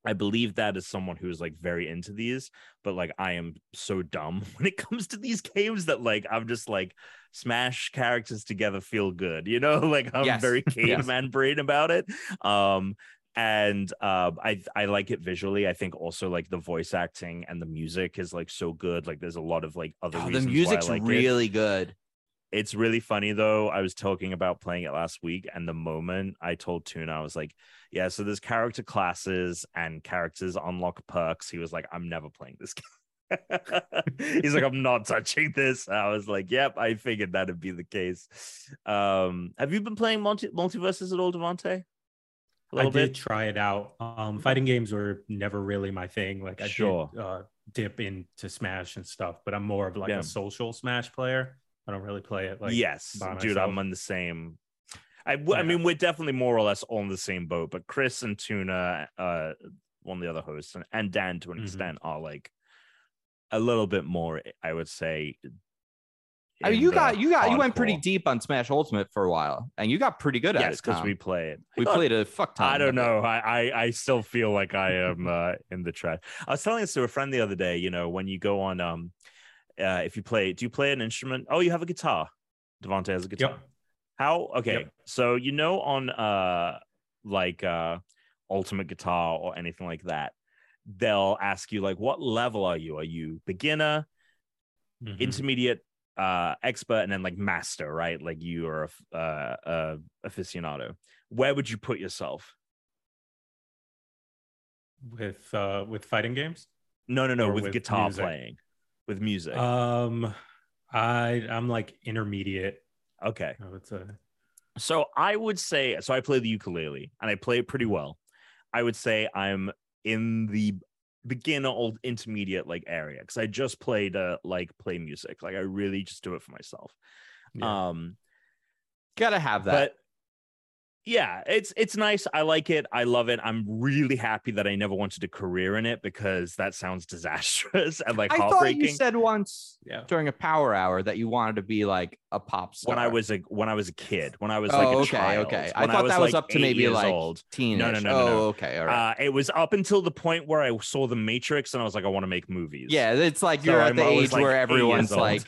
I believe that as someone who's like very into these, but like I am so dumb when it comes to these games that like I'm just like smash characters together feel good, you know? Like I'm yes. very caveman yes. brain about it. Um and uh, I I like it visually. I think also like the voice acting and the music is like so good. Like there's a lot of like other oh, the music's like really it. good. It's really funny though. I was talking about playing it last week, and the moment I told Tuna, I was like, "Yeah, so there's character classes and characters unlock perks." He was like, "I'm never playing this game." He's like, "I'm not touching this." I was like, "Yep, I figured that'd be the case." Um, have you been playing multi- MultiVersus at all, Devonte? I did bit? try it out. Um, fighting games were never really my thing. Like I sure. did uh, dip into Smash and stuff, but I'm more of like yeah. a social Smash player. I don't really play it like yes, dude. I'm on the same. I, yeah. I mean, we're definitely more or less on the same boat. But Chris and Tuna, uh, one of the other hosts, and, and Dan to an mm-hmm. extent, are like a little bit more. I would say. I mean, you got you got hardcore. you went pretty deep on Smash Ultimate for a while, and you got pretty good at yes, it. because we play it. We played a fuck ton. I don't know. I, I I still feel like I am uh, in the trash. I was telling this to a friend the other day. You know, when you go on um uh, if you play, do you play an instrument? Oh, you have a guitar. Devonte has a guitar. Yep. How? Okay, yep. so you know on uh like uh Ultimate Guitar or anything like that, they'll ask you like, "What level are you? Are you beginner, mm-hmm. intermediate, uh, expert, and then like master? Right? Like you are a uh, uh, aficionado. Where would you put yourself?" With uh, with fighting games? No, no, no. With, with, guitar music? playing, with music. Um, I I'm like intermediate. Okay. I would say. So I would say so. I play the ukulele and I play it pretty well. I would say I'm in the beginner old intermediate like area because I just played uh like play music. Like I really just do it for myself. Yeah. Um, gotta have that. But yeah it's it's nice i like it i love it i'm really happy that i never wanted a career in it because that sounds disastrous and like I heartbreaking thought you said once yeah. during a power hour that you wanted to be like a pop star when i was a when i was a kid when i was like oh, a okay. child, okay i thought I was, that was like up to maybe like old. teen no no no, no, oh no. okay all right. Uh, it was up until the point where i saw the matrix and i was like i want to make movies. Yeah it's like you're at the age like where everyone's like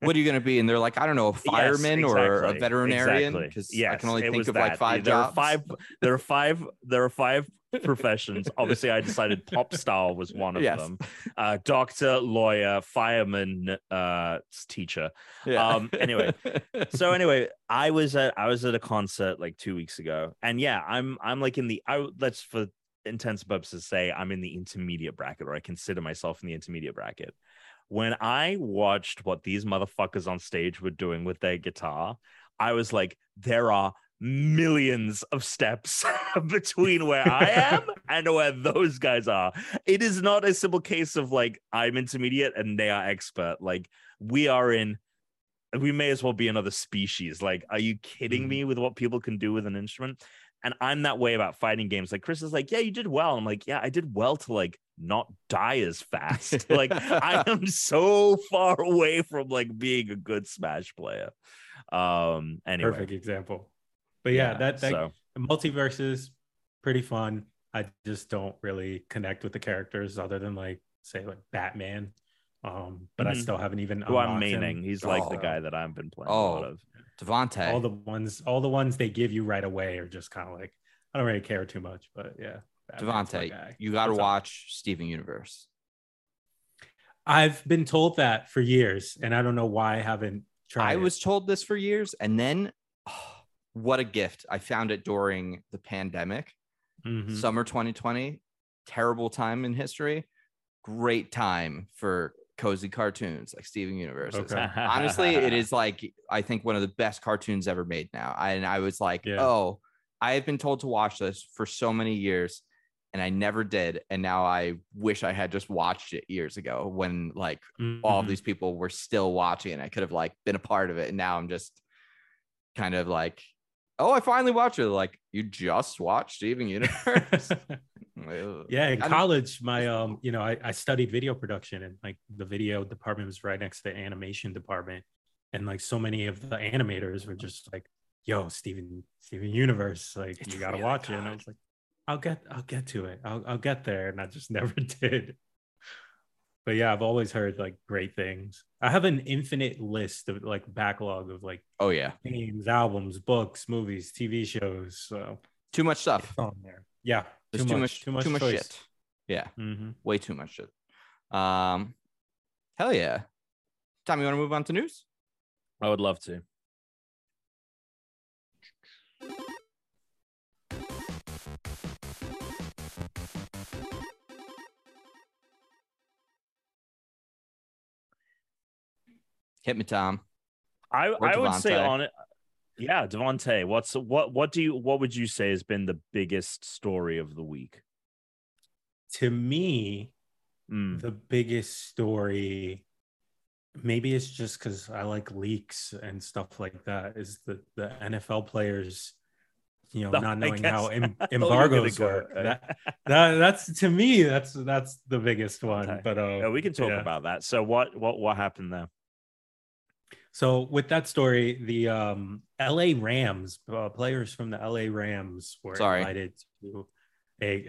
what are you going to be? And they're like i don't know a fireman yes, exactly. or a veterinarian? because yes, i can only think of like five jobs five there are five there are five professions. Obviously, I decided pop star was one of yes. them. Uh, doctor, lawyer, fireman, uh, teacher. Yeah. Um, anyway, so anyway, I was at I was at a concert like two weeks ago, and yeah, I'm I'm like in the I let's for intents purposes say I'm in the intermediate bracket, or I consider myself in the intermediate bracket. When I watched what these motherfuckers on stage were doing with their guitar, I was like, there are millions of steps between where I am and where those guys are. It is not a simple case of like I'm intermediate and they are expert. Like we are in we may as well be another species. Like, are you kidding mm-hmm. me with what people can do with an instrument? And I'm that way about fighting games. Like Chris is like, yeah, you did well. I'm like, yeah, I did well to like not die as fast. like I am so far away from like being a good Smash player. Um anyway. Perfect example. But yeah, yeah that, that so. MultiVersus pretty fun. I just don't really connect with the characters other than like say like Batman. Um, but mm-hmm. I still haven't even. Who I'm meaning, he's like oh. the guy that I've been playing oh, a lot of. Devontae. All the ones, all the ones they give you right away are just kind of like I don't really care too much, but yeah. Devontae, you got to watch up? Steven Universe. I've been told that for years, and I don't know why I haven't tried. I it. was told this for years, and then oh, what a gift. I found it during the pandemic, mm-hmm. summer 2020, terrible time in history. Great time for cozy cartoons like Steven Universe. Okay. Honestly, it is like I think one of the best cartoons ever made now. and I was like, yeah. oh, I have been told to watch this for so many years and I never did. And now I wish I had just watched it years ago when like mm-hmm. all these people were still watching and I could have like been a part of it. And now I'm just kind of like oh, I finally watched it. Like, you just watched Steven Universe? yeah, in college, my um, you know, I, I studied video production and like the video department was right next to the animation department. And like so many of the animators were just like, yo, Steven, Steven Universe, like it's you gotta really watch good. it. And I was like, I'll get I'll get to it. I'll I'll get there. And I just never did but yeah, I've always heard like great things. I have an infinite list of like backlog of like oh yeah games, albums, books, movies, TV shows. So too much stuff on there. Yeah, There's too, too much, too much, too much shit. Yeah, mm-hmm. way too much shit. Um, hell yeah. Tom, you want to move on to news? I would love to. Hit me, Tom. I I would say on it. Yeah, Devonte, What's what what do you what would you say has been the biggest story of the week? To me, mm. the biggest story maybe it's just because I like leaks and stuff like that. Is the the NFL players, you know, no, not knowing how em- embargoes work. That, that that's to me that's that's the biggest one. Okay. But uh, yeah, we can talk yeah. about that. So what what what happened there? So with that story, the um, LA Rams uh, players from the LA Rams were Sorry. invited to a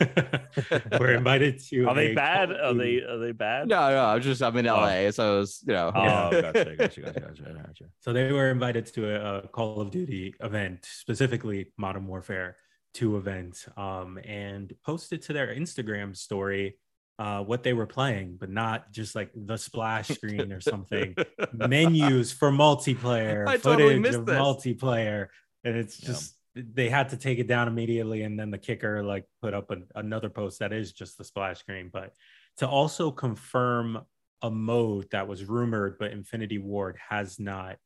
were invited to. Are they bad? Are they are they bad? No, no. I'm just I'm in LA, oh. so it was you know. Oh, yeah. gotcha, gotcha, gotcha, gotcha, gotcha. So they were invited to a, a Call of Duty event, specifically Modern Warfare 2 event um, and posted to their Instagram story uh, what they were playing, but not just like the splash screen or something. Menus for multiplayer, I footage totally of this. multiplayer, and it's just yeah. they had to take it down immediately. And then the kicker like put up an, another post that is just the splash screen, but to also confirm a mode that was rumored, but Infinity Ward has not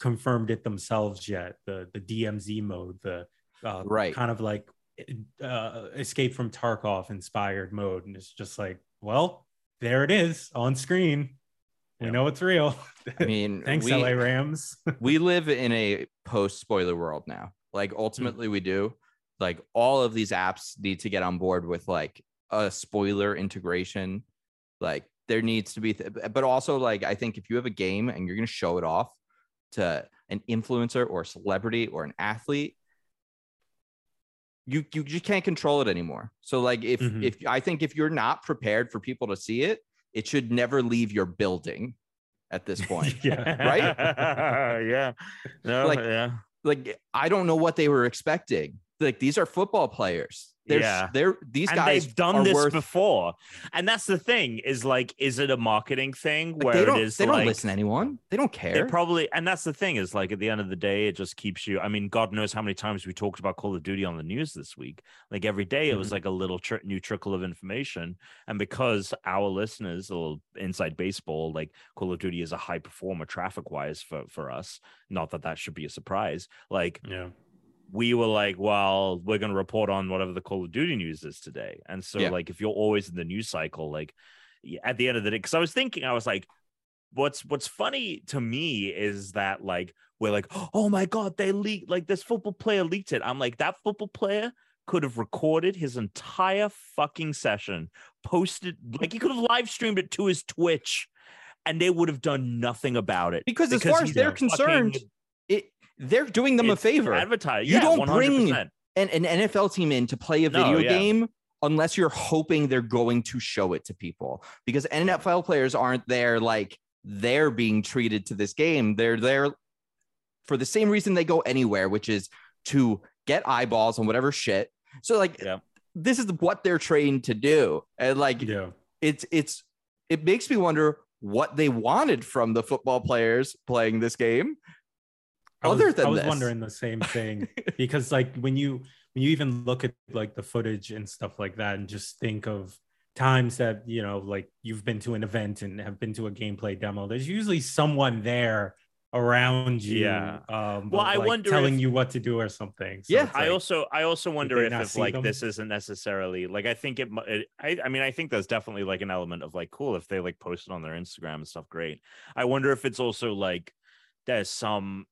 confirmed it themselves yet. The the DMZ mode, the uh, right kind of like uh, escape from Tarkov inspired mode, and it's just like, well, there it is on screen. We yeah. know it's real. I mean, thanks, we, LA Rams. we live in a post spoiler world now. Like, ultimately, mm. we do. Like, all of these apps need to get on board with like a spoiler integration. Like, there needs to be, th- but also, like, I think if you have a game and you're going to show it off to an influencer or a celebrity or an athlete, you you just can't control it anymore. So like if mm-hmm. if I think if you're not prepared for people to see it, it should never leave your building at this point. yeah. Right? yeah. No, like, yeah. Like I don't know what they were expecting. Like these are football players. They're, yeah, they're these and guys. They've done this worth... before, and that's the thing. Is like, is it a marketing thing like where it is? They like, don't listen to anyone. They don't care. They probably, and that's the thing. Is like at the end of the day, it just keeps you. I mean, God knows how many times we talked about Call of Duty on the news this week. Like every day, it was mm-hmm. like a little tr- new trickle of information, and because our listeners, or inside baseball, like Call of Duty is a high performer traffic wise for for us. Not that that should be a surprise. Like, yeah we were like, well, we're going to report on whatever the Call of Duty news is today. And so, yeah. like, if you're always in the news cycle, like at the end of the day, because I was thinking, I was like, what's what's funny to me is that like we're like, oh my god, they leaked like this football player leaked it. I'm like, that football player could have recorded his entire fucking session, posted like he could have live streamed it to his Twitch, and they would have done nothing about it. Because, because as far as they're concerned, they're doing them it's a favor. Advertise. You yeah, don't 100%. bring an, an NFL team in to play a video no, yeah. game unless you're hoping they're going to show it to people because NFL players aren't there like they're being treated to this game. They're there for the same reason they go anywhere, which is to get eyeballs on whatever shit. So like yeah. this is what they're trained to do. And like yeah. it's it's it makes me wonder what they wanted from the football players playing this game I was, Other than I was this. wondering the same thing because like when you when you even look at like the footage and stuff like that and just think of times that you know like you've been to an event and have been to a gameplay demo there's usually someone there around you yeah um well i like wonder telling if, you what to do or something so yeah i like, also i also wonder if, if like them? this isn't necessarily like i think it, it I, I mean i think there's definitely like an element of like cool if they like post it on their instagram and stuff great i wonder if it's also like there's some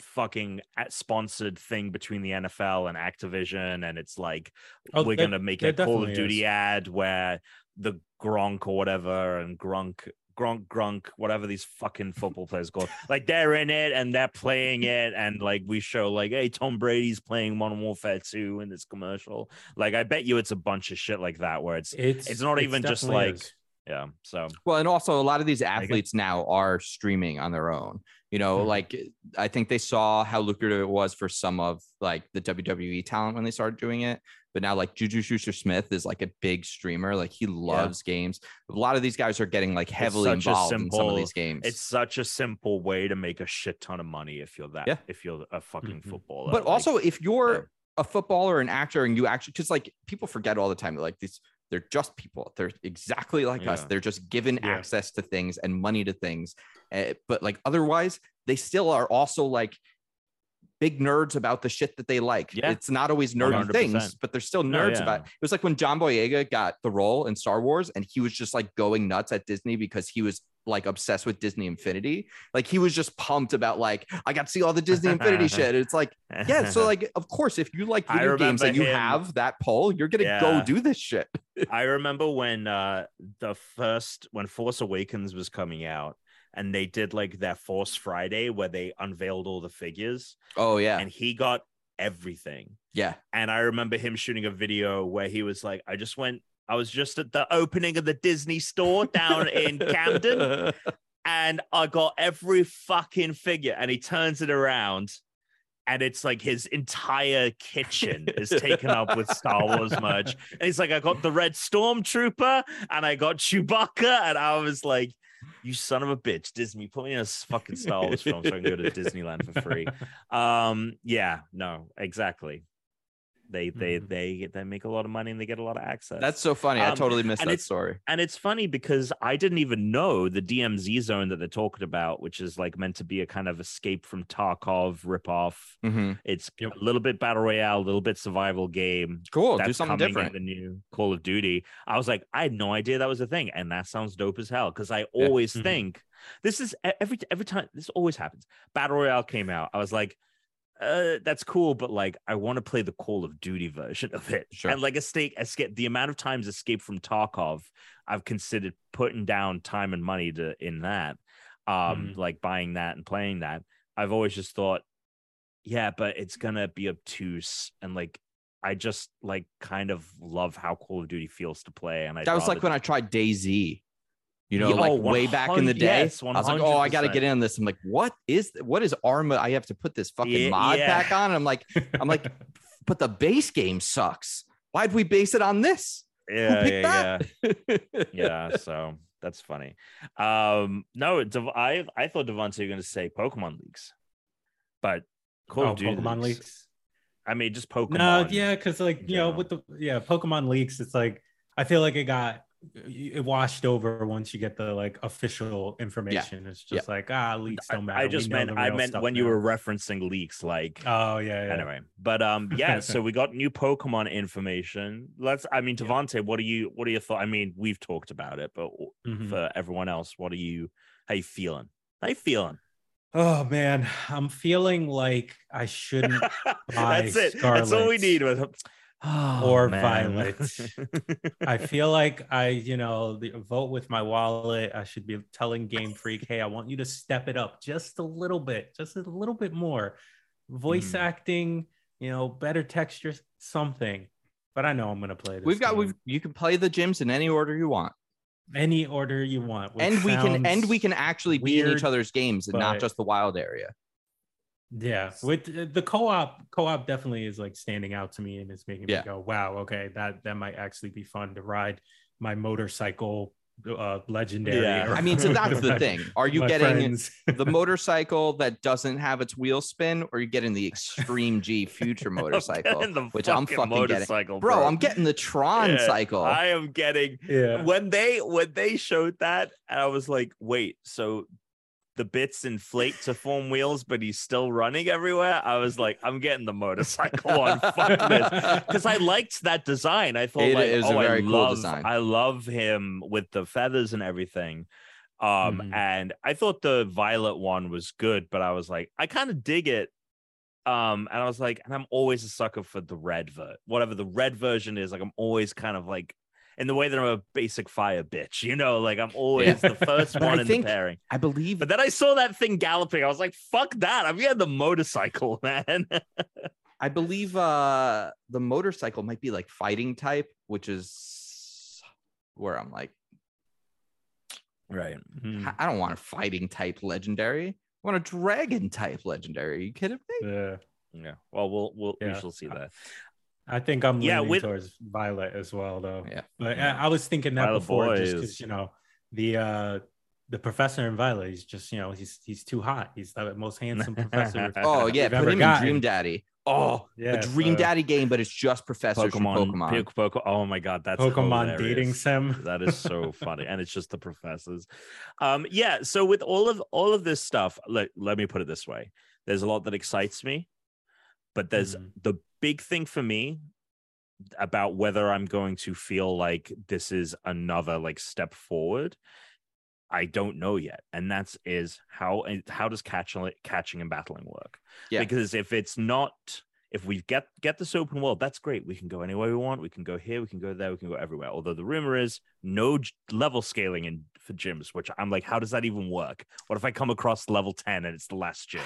fucking uh, sponsored thing between the NFL and Activision, and it's like oh, we're gonna make a Call of Duty is. ad where the Gronk or whatever and Grunk. Gronk, Grunk, whatever these fucking football players called, like they're in it and they're playing it, and like we show, like, hey, Tom Brady's playing Modern Warfare 2 in this commercial. Like, I bet you it's a bunch of shit like that where it's it's, it's not it's even just like is yeah so well and also a lot of these athletes now are streaming on their own you know mm-hmm. like i think they saw how lucrative it was for some of like the wwe talent when they started doing it but now like juju schuster smith is like a big streamer like he loves yeah. games a lot of these guys are getting like heavily involved simple, in some of these games it's such a simple way to make a shit ton of money if you're that yeah. if you're a fucking mm-hmm. footballer but like, also if you're yeah. a footballer an actor and you actually because like people forget all the time like these they're just people. They're exactly like yeah. us. They're just given yeah. access to things and money to things. Uh, but like otherwise, they still are also like big nerds about the shit that they like. Yeah. It's not always nerdy 100%. things, but they're still nerds oh, yeah. about it. it. was like when John Boyega got the role in Star Wars and he was just like going nuts at Disney because he was like obsessed with Disney Infinity. Like he was just pumped about like I got to see all the Disney Infinity shit. It's like yeah, so like of course if you like video games and you him, have that poll, you're gonna yeah. go do this shit. I remember when uh the first when Force Awakens was coming out and they did like their Force Friday where they unveiled all the figures. Oh yeah, and he got everything. Yeah, and I remember him shooting a video where he was like, I just went I was just at the opening of the Disney store down in Camden and I got every fucking figure. And he turns it around and it's like his entire kitchen is taken up with Star Wars merch. And he's like, I got the Red Stormtrooper and I got Chewbacca. And I was like, you son of a bitch, Disney, put me in a fucking Star Wars film so I can go to Disneyland for free. Um, yeah, no, exactly. They they mm-hmm. they they make a lot of money and they get a lot of access. That's so funny. Um, I totally missed that story. And it's funny because I didn't even know the DMZ zone that they're talking about, which is like meant to be a kind of escape from Tarkov ripoff. Mm-hmm. It's yep. a little bit battle royale, a little bit survival game. Cool. That's Do something different. the new Call of Duty. I was like, I had no idea that was a thing, and that sounds dope as hell. Because I always yeah. mm-hmm. think this is every every time this always happens. Battle royale came out. I was like uh, that's cool, but like I want to play the Call of Duty version of it. Sure. And like escape, escape the amount of times escape from Tarkov, I've considered putting down time and money to in that. Um, mm-hmm. like buying that and playing that. I've always just thought, yeah, but it's gonna be obtuse and like I just like kind of love how Call of Duty feels to play. And I that was like when I tried DayZ you know, like way back in the day. Yes, I was like, oh, I got to get in on this. I'm like, what is what is Arma? I have to put this fucking yeah, mod yeah. pack on. And I'm like, I'm like, but the base game sucks. Why'd we base it on this? Yeah, yeah, yeah. yeah. So that's funny. Um, no, I I thought Devontae were going to say Pokemon leaks, but Call oh, Pokemon leaks. leaks. I mean, just Pokemon. No, yeah, because like you know, with the yeah Pokemon leaks, it's like I feel like it got it washed over once you get the like official information. Yeah. It's just yeah. like ah leaks don't matter. I just meant I meant when now. you were referencing leaks, like oh yeah, yeah. Anyway, but um yeah, so we got new Pokemon information. Let's I mean Devontae, yeah. what are you what are your thoughts? I mean, we've talked about it, but mm-hmm. for everyone else, what are you how you feeling? How you feeling? Oh man, I'm feeling like I shouldn't buy That's it. Scarlet. That's all we need. Oh, or man. Violet. I feel like I, you know, the, vote with my wallet. I should be telling Game Freak, hey, I want you to step it up just a little bit, just a little bit more. Voice mm. acting, you know, better texture, something. But I know I'm gonna play this. We've got we you can play the gyms in any order you want. Any order you want. And we can and we can actually weird, be in each other's games and not just the wild area. Yeah, with uh, the co-op, co-op definitely is like standing out to me and it's making yeah. me go, "Wow, okay, that that might actually be fun to ride my motorcycle uh legendary." Yeah, I mean, so that's the thing. Are you getting the motorcycle that doesn't have its wheel spin, or are you getting the Extreme G Future motorcycle, which I'm fucking getting, bro, bro? I'm getting the Tron yeah, cycle. I am getting. Yeah. When they when they showed that, I was like, wait, so the bits inflate to form wheels, but he's still running everywhere. I was like, I'm getting the motorcycle on. Fuck this, because I liked that design. I thought it like, is oh, a very I cool love, design. I love him with the feathers and everything. Um, mm-hmm. and I thought the violet one was good, but I was like, I kind of dig it. Um, and I was like, and I'm always a sucker for the red ver, whatever the red version is. Like, I'm always kind of like in the way that I'm a basic fire bitch. You know, like I'm always yeah. the first one I in think, the pairing. I believe. But then I saw that thing galloping. I was like, fuck that. I'm getting the motorcycle, man. I believe uh the motorcycle might be like fighting type, which is where I'm like, right. Mm-hmm. I don't want a fighting type legendary. I want a dragon type legendary. Are you kidding me? Yeah. Yeah. Well, we'll we'll yeah. we shall see that. I think I'm yeah, leaning with... towards Violet as well, though. Yeah, but yeah. I, I, was thinking that Violet before, just because you know the uh the professor in Violet, he's just you know he's he's too hot. He's the most handsome professor. oh yeah, put him gotten. in Dream Daddy. Oh, yeah, a Dream Daddy game, but it's just professors Pokemon. Pokemon. Pokemon. Oh my god, that's Pokemon hilarious. dating sim. That is so funny, and it's just the professors. Um, yeah. So with all of all of this stuff, let let me put it this way: there's a lot that excites me, but there's mm-hmm. the big thing for me about whether I'm going to feel like this is another like step forward. I don't know yet, and that's is how how does catching catching and battling work? Yeah, because if it's not, if we get get this open world, that's great. We can go anywhere we want. We can go here. We can go there. We can go everywhere. Although the rumor is no level scaling in for gyms, which I'm like, how does that even work? What if I come across level ten and it's the last gym?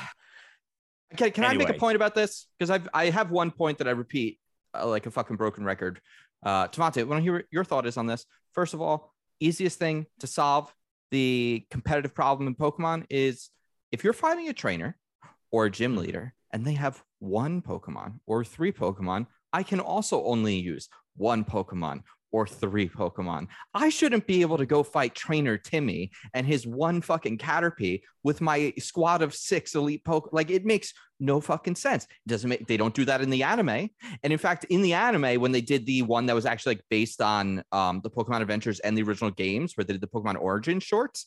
Can, can anyway. I make a point about this? Because I've I have one point that I repeat uh, like a fucking broken record. Uh, want to hear your thought is on this. First of all, easiest thing to solve the competitive problem in Pokemon is if you're fighting a trainer or a gym leader and they have one Pokemon or three Pokemon, I can also only use one Pokemon or three Pokemon. I shouldn't be able to go fight Trainer Timmy and his one fucking Caterpie with my squad of six elite Pokemon. Like it makes no fucking sense. It doesn't make they don't do that in the anime. And in fact, in the anime, when they did the one that was actually like based on um, the Pokemon Adventures and the original games, where they did the Pokemon Origin shorts,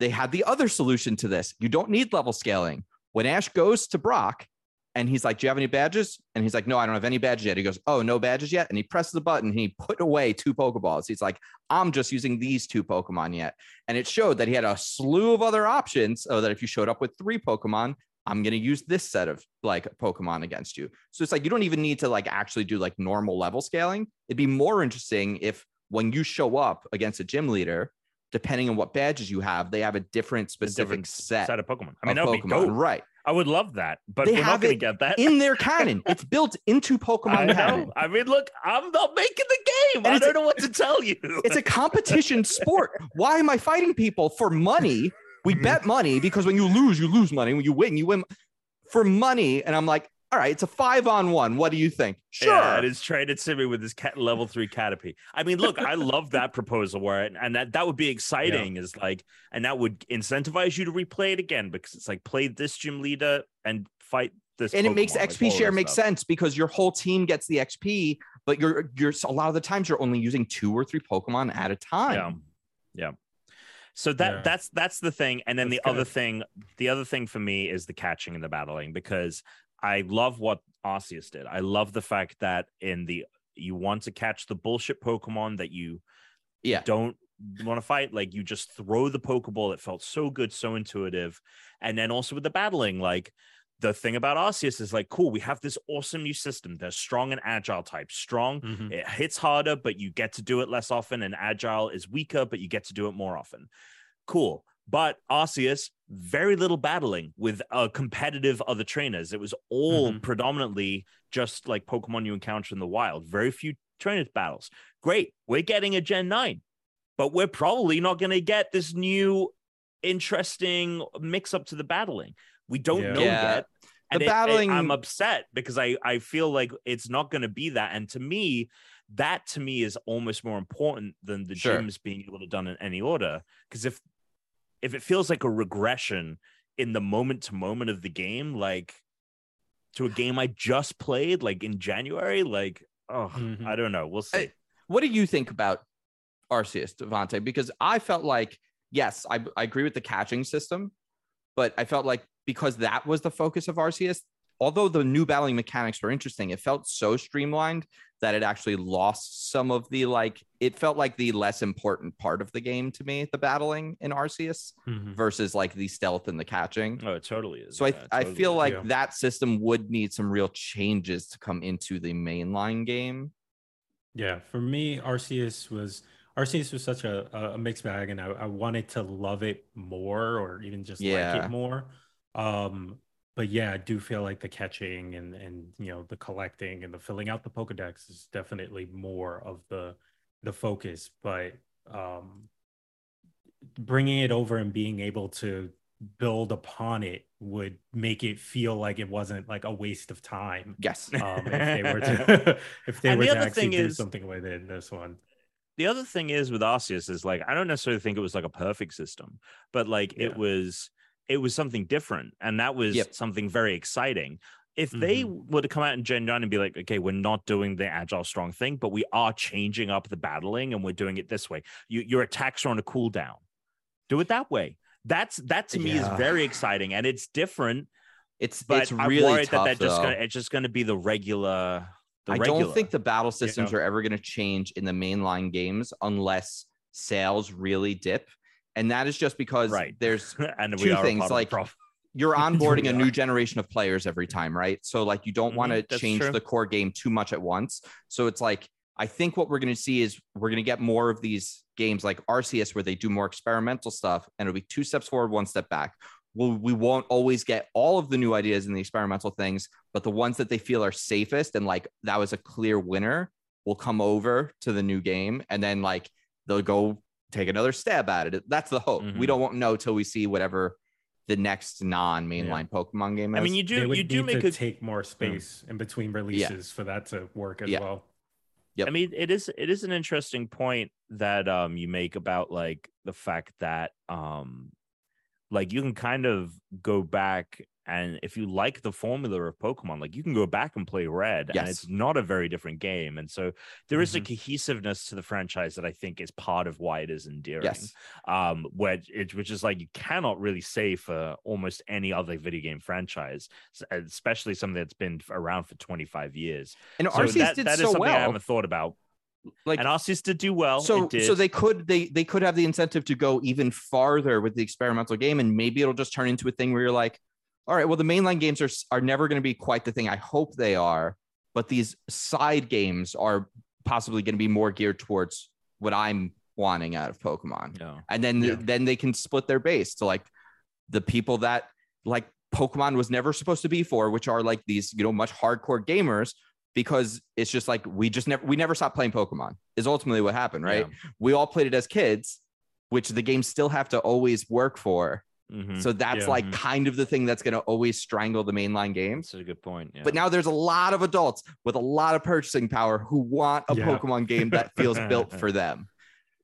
they had the other solution to this. You don't need level scaling. When Ash goes to Brock, and he's like, Do you have any badges? And he's like, No, I don't have any badges yet. He goes, Oh, no badges yet. And he presses the button. and he put away two Pokeballs. He's like, I'm just using these two Pokemon yet. And it showed that he had a slew of other options. So that if you showed up with three Pokemon, I'm going to use this set of like Pokemon against you. So it's like you don't even need to like actually do like normal level scaling. It'd be more interesting if when you show up against a gym leader, depending on what badges you have, they have a different specific a different set, set of Pokemon. I mean, that would be dope. Right. I would love that, but they we're not going to get that in their canon. It's built into Pokemon I canon. I mean, look, I'm not making the game. And I don't know what to tell you. It's a competition sport. Why am I fighting people for money? We mm-hmm. bet money because when you lose, you lose money. When you win, you win for money. And I'm like, all right, it's a five on one. What do you think? Sure. Yeah, it is traded to me with this cat level three Caterpie. I mean, look, I love that proposal where it, and that that would be exciting yeah. is like, and that would incentivize you to replay it again because it's like play this gym leader and fight this. And Pokemon, it makes XP like share make sense because your whole team gets the XP, but you're you're a lot of the times you're only using two or three Pokemon at a time. Yeah. Yeah. So that yeah. that's that's the thing, and then that's the good. other thing, the other thing for me is the catching and the battling because I love what Arceus did. I love the fact that in the you want to catch the bullshit Pokemon that you yeah. don't want to fight like you just throw the pokeball it felt so good so intuitive. And then also with the battling like the thing about Arceus is like cool we have this awesome new system. They're strong and agile type strong mm-hmm. it hits harder but you get to do it less often and agile is weaker but you get to do it more often. Cool but Arceus, very little battling with uh, competitive other trainers. It was all mm-hmm. predominantly just like Pokemon you encounter in the wild. Very few trainers battles. Great, we're getting a Gen nine, but we're probably not going to get this new interesting mix up to the battling. We don't yeah. know yeah. yet. And the it, battling, it, I'm upset because I I feel like it's not going to be that. And to me, that to me is almost more important than the sure. gyms being able to done in any order. Because if if it feels like a regression in the moment to moment of the game, like to a game I just played, like in January, like oh, mm-hmm. I don't know. We'll see. Hey, what do you think about Arceus Devontae? Because I felt like yes, I, I agree with the catching system, but I felt like because that was the focus of Arceus, although the new battling mechanics were interesting, it felt so streamlined that it actually lost some of the like it felt like the less important part of the game to me the battling in arceus mm-hmm. versus like the stealth and the catching oh it totally is so yeah, i, totally I feel like yeah. that system would need some real changes to come into the mainline game yeah for me arceus was arceus was such a, a mixed bag and I, I wanted to love it more or even just yeah. like it more um but yeah, I do feel like the catching and and you know the collecting and the filling out the Pokedex is definitely more of the the focus. But um, bringing it over and being able to build upon it would make it feel like it wasn't like a waste of time. Yes, um, if they were to if they and were the to actually do is, something with it in this one. The other thing is with Arceus is like I don't necessarily think it was like a perfect system, but like yeah. it was it was something different and that was yep. something very exciting if mm-hmm. they were to come out in gen 9 and be like okay we're not doing the agile strong thing but we are changing up the battling and we're doing it this way you, your attacks are on a cooldown do it that way that's that to me is very exciting and it's different it's but it's really I'm worried tough, that just gonna, it's just going to be the regular the I regular, don't think the battle systems you know? are ever going to change in the mainline games unless sales really dip and that is just because right. there's and two things like you're onboarding a new generation of players every time, right? So like you don't mm-hmm, want to change true. the core game too much at once. So it's like I think what we're going to see is we're going to get more of these games like Arceus where they do more experimental stuff and it'll be two steps forward, one step back. Well, we won't always get all of the new ideas and the experimental things, but the ones that they feel are safest and like that was a clear winner will come over to the new game and then like they'll go take another stab at it. That's the hope. Mm-hmm. We don't know till we see whatever the next non-mainline yeah. Pokemon game. Is. I mean, you do you do make a... take more space in between releases yeah. for that to work as yeah. well. Yep. I mean, it is it is an interesting point that um you make about like the fact that um like you can kind of go back and if you like the formula of Pokemon, like you can go back and play Red, yes. and it's not a very different game. And so there is mm-hmm. a cohesiveness to the franchise that I think is part of why it is endearing. Yes. Um, where it, which is like you cannot really say for almost any other video game franchise, especially something that's been around for 25 years. And so Arceus that, did that so is something well. I haven't thought about like and Arceus did do well. So so they could they they could have the incentive to go even farther with the experimental game, and maybe it'll just turn into a thing where you're like, all right, well, the mainline games are are never going to be quite the thing I hope they are, but these side games are possibly going to be more geared towards what I'm wanting out of Pokemon. Yeah. And then yeah. then they can split their base to like the people that like Pokemon was never supposed to be for, which are like these, you know, much hardcore gamers because it's just like we just never we never stopped playing Pokemon is ultimately what happened, right? Yeah. We all played it as kids, which the games still have to always work for. Mm-hmm. So that's yeah. like mm-hmm. kind of the thing that's going to always strangle the mainline games. That's a good point. Yeah. But now there's a lot of adults with a lot of purchasing power who want a yeah. Pokemon game that feels built for them.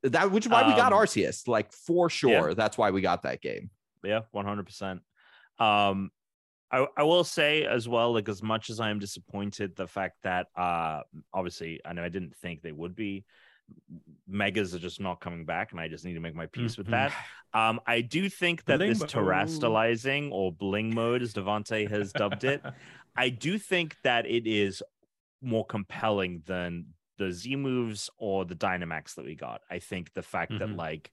That which is why um, we got um, Arceus, like for sure. That's why we got that game. Yeah, one hundred percent. Um, I, I will say as well, like as much as I am disappointed, the fact that uh obviously I know I didn't think they would be megas are just not coming back and i just need to make my peace mm-hmm. with that um i do think that bling this terastallizing or bling mode as devonte has dubbed it i do think that it is more compelling than the z moves or the dynamax that we got i think the fact mm-hmm. that like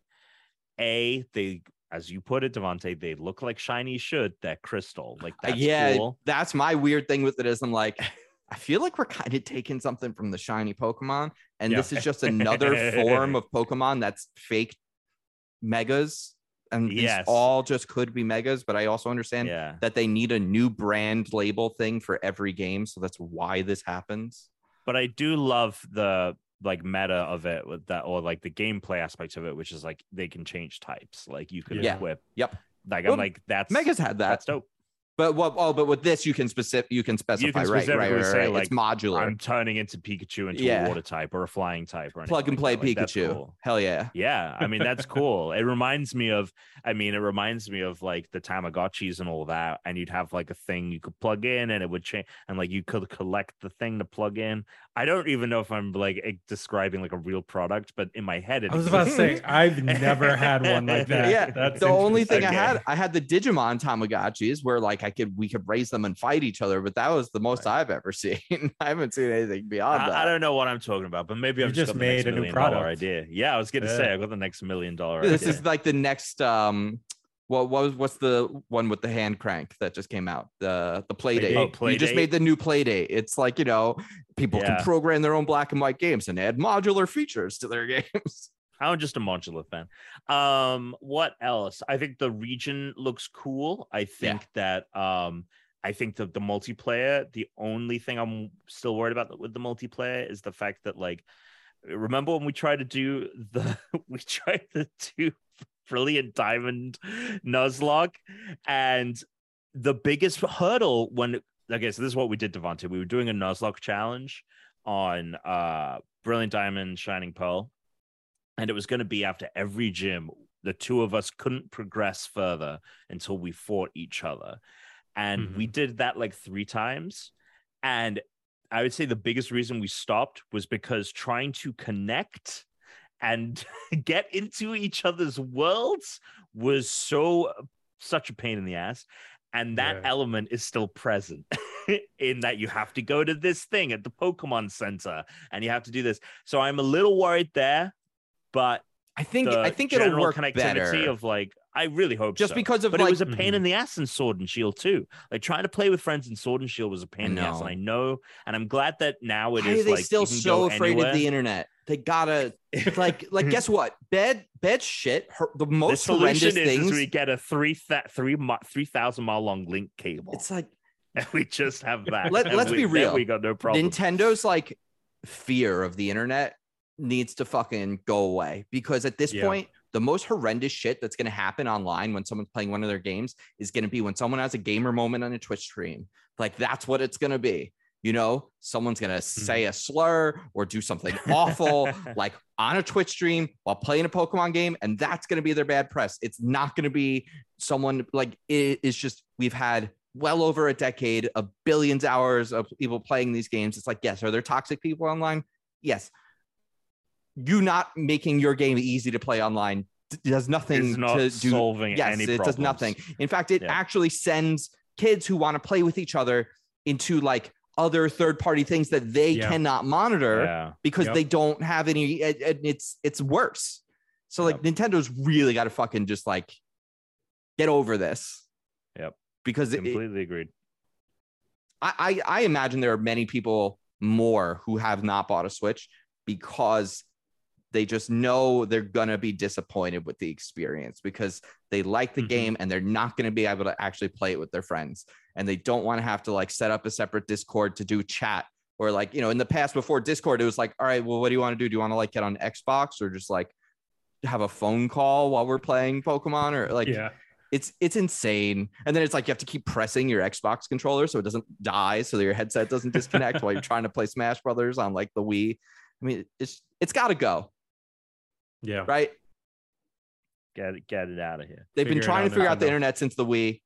a they as you put it, Devonte, they look like shiny should that crystal. Like uh, that's yeah, cool. that's my weird thing with it is I'm like, I feel like we're kind of taking something from the shiny Pokemon, and yeah. this is just another form of Pokemon that's fake megas. And these all just could be megas, but I also understand yeah. that they need a new brand label thing for every game. So that's why this happens. But I do love the like meta of it with that or like the gameplay aspect of it, which is like they can change types. Like you can yeah. equip. Yep. Like well, I'm like that's Megas had that. That's dope. But what? Oh, but with this, you can specific. You can specify. You can right, right, right, say, right. Like, it's modular. I'm turning into Pikachu into yeah. a water type or a flying type or plug and play like Pikachu. Like, cool. Hell yeah. Yeah, I mean that's cool. it reminds me of. I mean, it reminds me of like the Tamagotchis and all that. And you'd have like a thing you could plug in, and it would change, and like you could collect the thing to plug in. I don't even know if I'm like describing like a real product, but in my head, I was about to say I've never had one like that. Yeah, that's the only thing I had, I had the Digimon Tamagotchis where like I could we could raise them and fight each other, but that was the most right. I've ever seen. I haven't seen anything beyond I, that. I don't know what I'm talking about, but maybe I've just, just made a new product idea. Yeah, I was gonna yeah. say I got the next million dollar. This idea. is like the next um what was what's the one with the hand crank that just came out? The the Playdate. Oh, play you just made the new Playdate. It's like, you know, people yeah. can program their own black and white games and add modular features to their games. I'm just a modular fan. Um, what else? I think the region looks cool. I think yeah. that um I think that the multiplayer, the only thing I'm still worried about with the multiplayer is the fact that like remember when we tried to do the we tried to do brilliant diamond nuzlocke and the biggest hurdle when okay so this is what we did devonte we were doing a nuzlocke challenge on uh brilliant diamond shining pearl and it was going to be after every gym the two of us couldn't progress further until we fought each other and mm-hmm. we did that like three times and i would say the biggest reason we stopped was because trying to connect and get into each other's worlds was so such a pain in the ass and that yeah. element is still present in that you have to go to this thing at the pokemon center and you have to do this so i'm a little worried there but i think i think it'll work connectivity better. of like I really hope just so. because of but like, it was a pain mm-hmm. in the ass in Sword and Shield too. Like trying to play with friends in Sword and Shield was a pain in the ass, and I know, and I'm glad that now it Why is. Are they like, still so afraid anywhere. of the internet? They gotta like like guess what? Bed bed shit. Her, the most the horrendous is, things. Is we get a three th- three three thousand mile long link cable. It's like and we just have that. Let, us be real. We got no problem. Nintendo's like fear of the internet needs to fucking go away because at this yeah. point the most horrendous shit that's going to happen online when someone's playing one of their games is going to be when someone has a gamer moment on a Twitch stream. Like that's what it's going to be. You know, someone's going to say Mm-hmm. a slur or do something awful, like on a Twitch stream while playing a Pokemon game. And that's going to be their bad press. It's not going to be someone like it is just, we've had well over a decade of billions hours of people playing these games. It's like, yes, are there toxic people online? Yes. You not making your game easy to play online does nothing not to do. solving Yes, it problems. does nothing. In fact, it Yeah. actually sends kids who want to play with each other into like other third party things that they Yeah. cannot monitor Yeah. because Yep. they don't have any and it's it's worse so like nintendo's really got to fucking just like get over this Yep. because it, Completely agreed. I, I i imagine there are many people more who have not bought a switch because they just know they're gonna be disappointed with the experience because they like the Mhm. game and they're not gonna be able to actually play it with their friends. And they don't want to have to like set up a separate discord to do chat or like you know in the past before discord it was like all right well what do you want to do? Do you want to like get on xbox or just like have a phone call while we're playing pokemon? Or like yeah. it's it's insane. And then it's like you have to keep pressing your xbox controller so it doesn't die so that your headset doesn't disconnect while you're trying to play smash brothers on like the wii. I mean it's it's got to go Yeah. right Get it, get it out of here. they've been Figure it trying to figure out the internet since the wii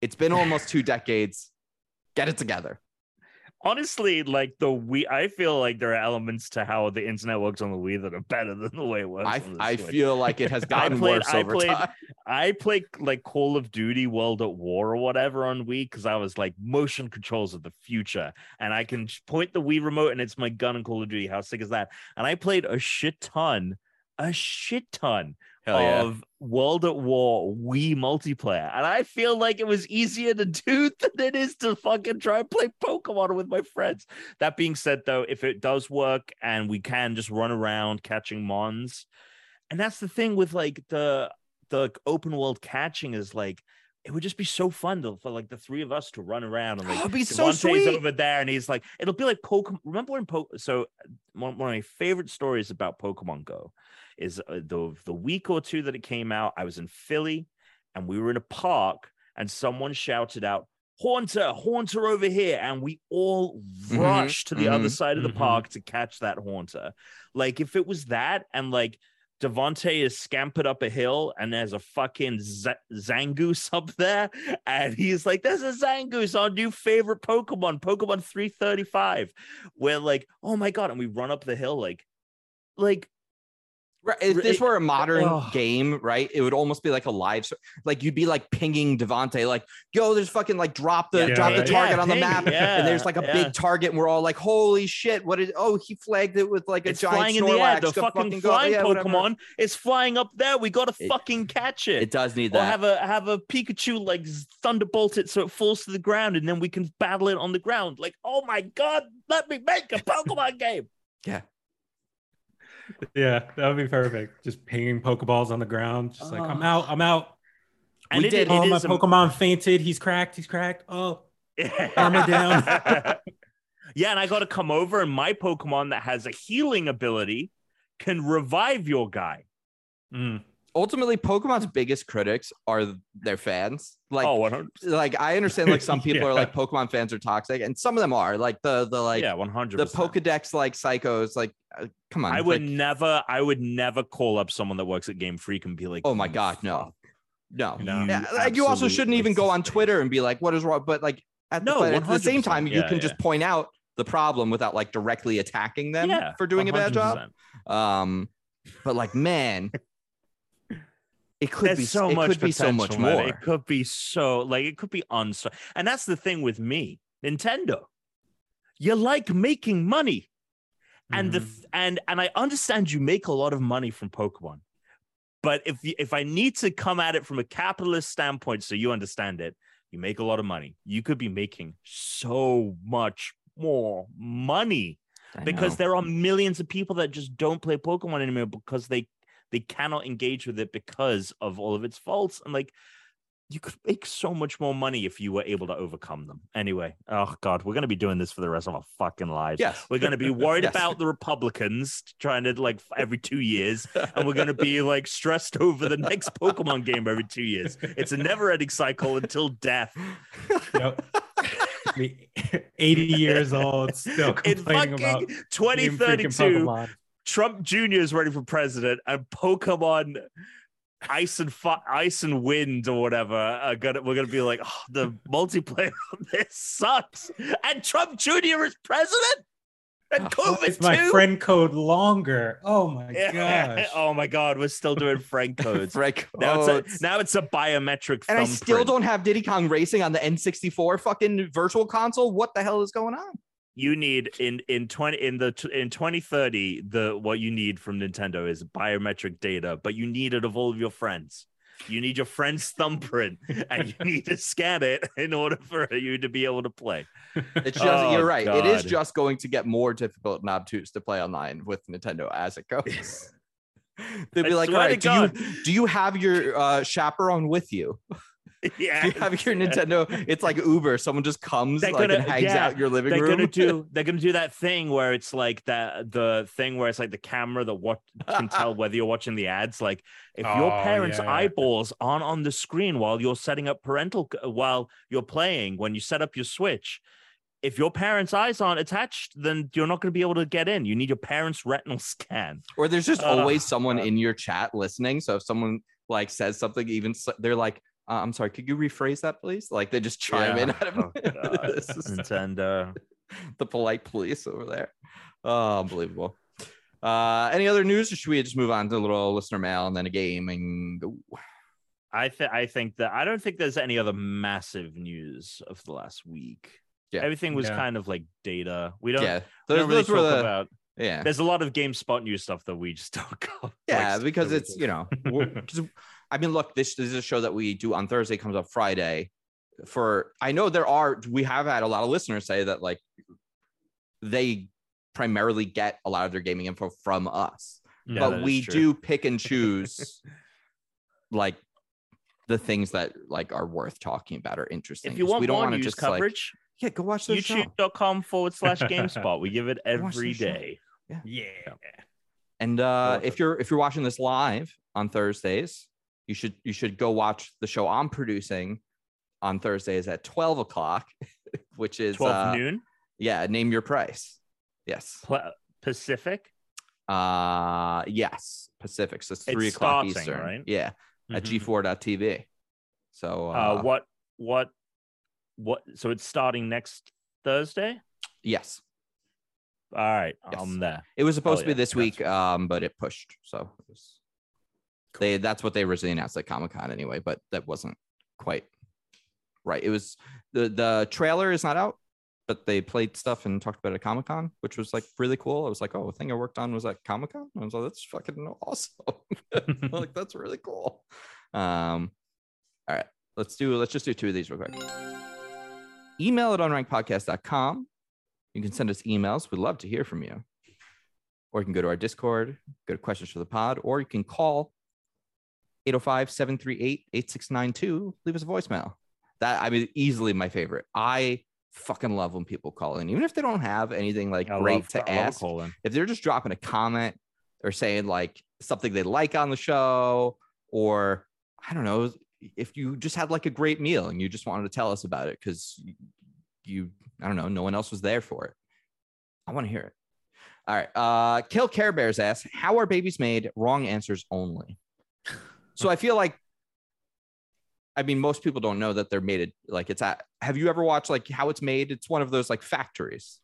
it's been almost two decades get it together Honestly, like the Wii, I feel like there are elements to how the internet works on the Wii that are better than the way it works. i on the i Switch. feel like it has gotten played- worse I over played- time I played like Call of Duty World at War or whatever on Wii because I was like motion controls of the future, and I can point the Wii remote and it's my gun in Call of Duty. How sick is that? And I played a shit ton, a shit ton Hell yeah. of World at War Wii multiplayer, and I feel like it was easier to do than it is to fucking try and play Pokemon with my friends. That being said, though, if it does work and we can just run around catching mons, and that's the thing with like the the open world catching is like it would just be so fun to, for like the three of us to run around and like Oh, be so sweet. over there and he's like it'll be like Pokemon. Remember when po- so one, one of my favorite stories about Pokemon Go is uh, the the week or two that it came out. I was in Philly and we were in a park and someone shouted out. Haunter, Haunter over here. And we all Mhm, rushed to the other mhm, side of the mhm. park to catch that Haunter. Like, if it was that and like Devonte is scampered up a hill and there's a fucking Z- Zangoose up there. And he's like, There's a Zangoose, our new favorite Pokemon, Pokemon 335. We're like, Oh my God. And we run up the hill, like, like, Right. If this were a modern Ugh. game, right, it would almost be like a live, like you'd be like pinging Devonte, like, yo, there's fucking like drop the Yeah, drop the target Yeah, on the ping, map, yeah, and there's like a yeah. big target, and we're all like, holy shit, what is? Oh, he flagged it with like a it's giant flying in the air. Snorlax. The Go fucking, go- flying yeah. Pokemon is flying up there. We got to It- fucking catch it. It does need or that. have a have a Pikachu like thunderbolt it so it falls to the ground, and then we can battle it on the ground. Like, oh my god, let me make a Pokemon game. yeah, Yeah, that would be perfect. Just pinging Pokeballs on the ground. Just like, I'm Oh. out, I'm out. And We it- did- it Oh, my is a- Pokemon fainted. He's cracked. He's cracked. Oh, Armor down. yeah, and I got to come over, and my Pokemon that has a healing ability can revive your guy. mm. Ultimately, Pokemon's biggest critics are their fans. Like, oh, 100 like I understand, like some people are like Pokemon fans are toxic, and some of them are like the the like yeah, 100 the Pokedex like psychos. Like, uh, come on, I would like, never, I would never call up someone that works at Game Freak and be like, Oh my God, no. no, No. Yeah, like you also shouldn't even go on. Twitter and be like, "What is wrong?" But like at the, No, but at the same 100%. time, you Yeah, can just point out the problem without like directly attacking them Yeah, for doing a bad job. Um, but like, man, it could There's be so it much could be so much more. It could be so like it could be unso. And that's the thing with me, Nintendo. You like making money, and the Mhm. th- and and I understand you make a lot of money from Pokemon, but if if I need to come at it from a capitalist standpoint, so you understand it, you make a lot of money. You could be making so much more money I because know. there are millions of people that just don't play Pokemon anymore because they they cannot engage with it because of all of its faults. And like you could make so much more money if you were able to overcome them. Anyway, oh god, we're gonna be doing this for the rest of our fucking lives. Yes, we're gonna be worried yes. about the Republicans trying to like every two years, and we're gonna be like stressed over the next Pokemon game every two years. It's a never-ending cycle until death. Yep. 80 years old, still complaining about 2032. Trump Jr. is running for president, and Pokemon ice and fu- ice and wind or whatever are gonna we're gonna be like oh, the multiplayer on this sucks. And trump jr is president? And oh, covid it's my friend code longer. Oh my yeah. gosh. Oh my god we're still doing friend codes. Friend codes. now it's a now it's a biometric and i still don't have diddy kong racing on the n64 fucking virtual console? What the hell is going on you need in in 20 in the in 2030 the what you need from nintendo is biometric data but you need it of all of your friends. You need your friend's thumbprint and you need to scan it in order for you to be able to play. It's just oh, you're right. God. it is just going to get more difficult and obtuse to play online with nintendo as it goes. They'd be I like all right do you do you have your uh, chaperone with you yeah, you have your Nintendo. It's like Uber. Someone just comes they're like gonna, and hangs yeah, out your living they're room. Gonna do, they're gonna do that thing where it's like that the thing where it's like the camera that what can tell whether you're watching the ads. Like if oh, your parents' yeah. eyeballs aren't on the screen while you're setting up parental while you're playing when you set up your Switch. If your parents' eyes aren't attached, then you're not going to be able to get in. You need your parents' retinal scan. Or there's just uh, always someone uh, in your chat listening. So if someone like says something, even they're like, uh, I'm sorry, could you rephrase that, please? Like they just chime yeah. in out of oh, Nintendo. the polite police over there. Oh, unbelievable. Uh, any other news, or should we just move on to a little listener mail and then a game and go? I think I think that I don't think there's any other massive news of the last week. Yeah, everything was yeah. kind of like data. We don't. Yeah, those, we don't really talk the, about. Yeah, there's a lot of GameSpot news stuff that we just don't go. Yeah, like, because it's you know, I mean, look, this, this is a show that we do on Thursday, comes up Friday. For I know there are, we have had a lot of listeners say that like they primarily get a lot of their gaming info from us, yeah, but we do pick and choose like the things that like are worth talking about or interesting. If you want we don't want to just coverage, like, yeah, go watch the YouTube.com forward slash GameSpot. We give it every day. Yeah. yeah. And uh, if you're if you're watching this live on Thursdays, you should you should go watch the show I'm producing on Thursdays at 12 o'clock, which is 12 uh, noon. Yeah, name your price. Yes. Pacific. Uh yes, Pacific. So it's three it's o'clock starting, Eastern. Right? Yeah, mm-hmm. at G4.tv. So uh, uh, what what what? So it's starting next Thursday. Yes. All right, yes. I'm there. It was supposed oh, to be yeah. this week, um, but it pushed. So it was they that's what they originally announced at Comic Con anyway, but that wasn't quite right. It was the the trailer is not out, but they played stuff and talked about it at Comic Con, which was like really cool. I was like, oh, the thing I worked on was at Comic Con. I was like, that's fucking awesome. like that's really cool. Um, all right, let's do let's just do two of these real quick. Email at unrankedpodcast.com. You can send us emails. We'd love to hear from you. Or you can go to our Discord, go to questions for the pod, or you can call 805 738 8692. Leave us a voicemail. That, I mean, easily my favorite. I fucking love when people call in, even if they don't have anything like I great love, to I ask. If they're just dropping a comment or saying like something they like on the show, or I don't know, if you just had like a great meal and you just wanted to tell us about it because you, I don't know, no one else was there for it. I want to hear it. All right. Uh, Kill Care Bears asks, How are babies made? Wrong answers only. So I feel like, I mean, most people don't know that they're made it like it's at. Have you ever watched like how it's made? It's one of those like factories.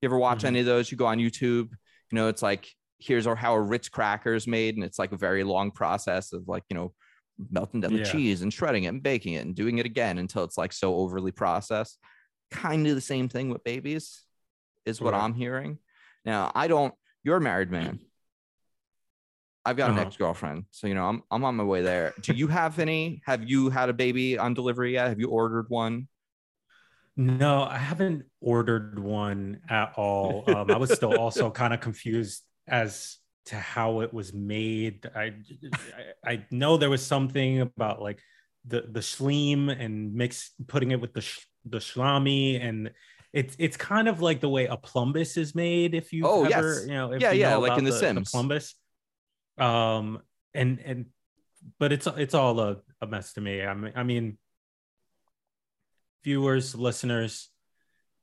You ever watch mm-hmm. any of those? You go on YouTube. You know, it's like here's how a Ritz cracker is made, and it's like a very long process of like you know melting down yeah. the cheese and shredding it and baking it and doing it again until it's like so overly processed. Kind of the same thing with babies, is what right. I'm hearing. Now I don't. You're a married man. I've got uh-huh. an ex girlfriend, so you know I'm I'm on my way there. Do you have any? Have you had a baby on delivery yet? Have you ordered one? No, I haven't ordered one at all. Um, I was still also kind of confused as to how it was made. I, I I know there was something about like the the shleem and mix putting it with the sh- the shlami and it's it's kind of like the way a plumbus is made if you oh ever yes. you know yeah you yeah like in the, the sims the plumbus um and and but it's it's all a, a mess to me. I mean i mean viewers listeners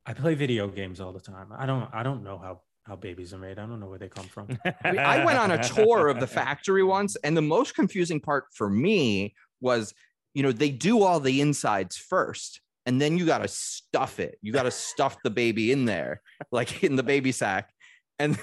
i play video games all the time. I don't i don't know how how babies are made. I don't know where they come from. I went on a tour of the factory once and the most confusing part for me was you know they do all the insides first and then you got to stuff it. You got to stuff the baby in there like in the baby sack. And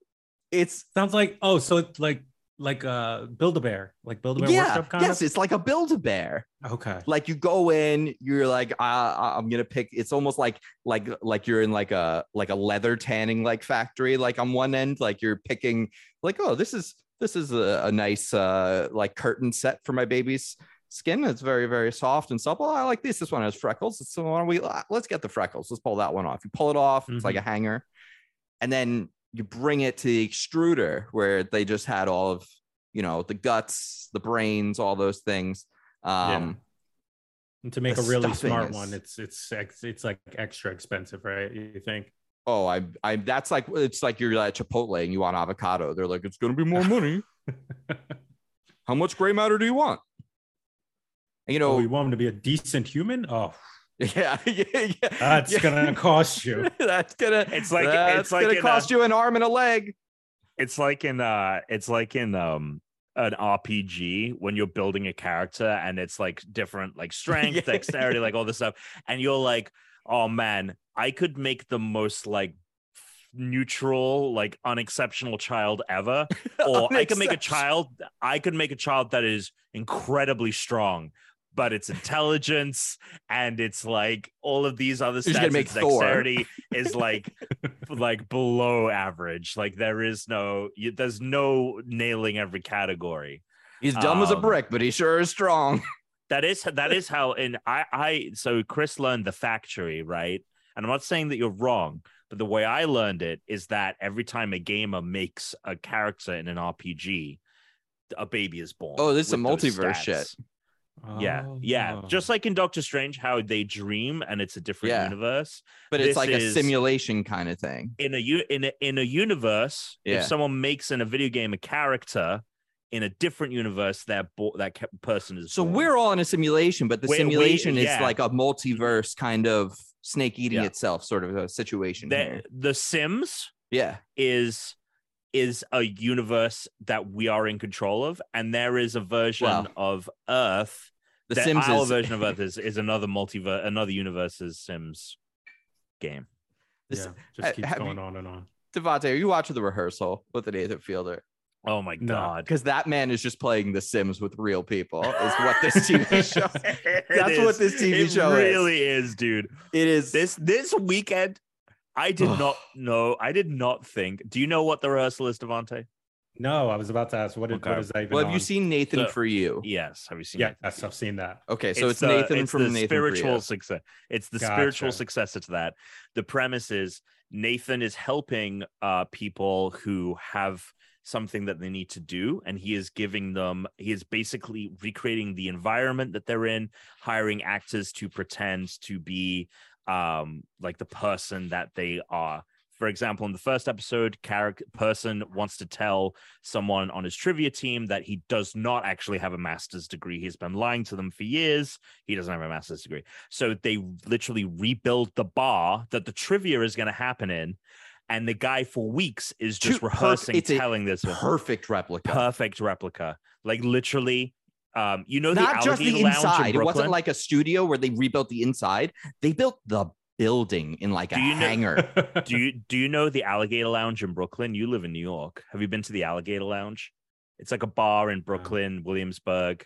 it's sounds like oh so it's like like uh build a bear like build a bear yeah workshop kind yes of? it's like a build a bear okay. Like you go in you're like uh, i'm gonna pick it's almost like like like you're in like a like a leather tanning like factory like on one end like you're picking like oh this is this is a, a nice uh like curtain set for my baby's skin. It's very very soft and supple. I like this this one has freckles. So why don't we let's get the freckles. Let's pull that one off. You pull it off it's mm-hmm. like a hanger. And then you bring it to the extruder where they just had all of you know the guts the brains all those things um yeah. and to make a really smart is, one it's it's it's like extra expensive right you think? Oh i i that's like it's like you're at chipotle and you want avocado. They're like it's gonna be more money. How much gray matter do you want? And, you know oh, you want him to be a decent human? Oh Yeah, yeah, yeah. That's yeah. gonna cost you. that's gonna. It's like it's like gonna cost a, you an arm and a leg. It's like in uh, it's like in um an RPG when you're building a character and it's like different like strength, yeah. dexterity, like all this stuff, and you're like, oh man, I could make the most like neutral, like unexceptional child ever, or I could make a child. I could make a child that is incredibly strong but it's intelligence and it's like all of these other stats. Gonna make dexterity is like like below average. Like there is no you, there's no nailing every category. He's dumb um, as a um, brick, but he sure is strong. that is that is how and I I so Chris learned the factory, right? And I'm not saying that you're wrong, but the way I learned it is that every time a gamer makes a character in an RPG, a baby is born. Oh, this is a multiverse shit. Yeah, yeah. Oh. Just like in Doctor Strange, how they dream and it's a different yeah. universe. But it's like a simulation kind of thing. In a in a in a universe, yeah. if someone makes in a video game a character in a different universe, that bo- that person is. So born. we're all in a simulation, but the we're, simulation we, yeah. is like a multiverse kind of snake eating itself sort of a situation. The, the Sims, yeah, is is a universe that we are in control of, and there is a version well, of Earth. The that Sims our is... version of Earth is, is another multiverse, another universe's Sims game. This, yeah, just keeps going you, on and on. Devontae, are you watching the rehearsal with the Nathan Fielder? Oh my god! Because that man is just playing The Sims with real people. Is what this TV show. That's is. what this TV it show really is, dude. It is this this weekend. I did not know. I did not think. Do you know what the rehearsal is, Devontae? No, I was about to ask. What, okay. what is that even? Well, have on? you seen Nathan so, for You? Yes. Have you seen? Yeah, yes, I've seen that. Okay, so it's, it's Nathan it's from the Nathan spiritual success. It's the gotcha. spiritual successor to that. The premise is Nathan is helping uh, people who have something that they need to do and he is giving them he is basically recreating the environment that they're in hiring actors to pretend to be um like the person that they are for example, in the first episode, character person wants to tell someone on his trivia team that he does not actually have a master's degree. He's been lying to them for years. He doesn't have a master's degree. So they literally rebuild the bar that the trivia is going to happen in. And the guy for weeks is just rehearsing, it's telling this perfect replica. Perfect replica. Like literally, um, you know, not just the inside. In it wasn't like a studio where they rebuilt the inside. They built the building in like do a hangar. Know, do you do you know the Alligator Lounge in Brooklyn? You live in New York. Have you been to the Alligator Lounge? It's like a bar in Brooklyn, Williamsburg.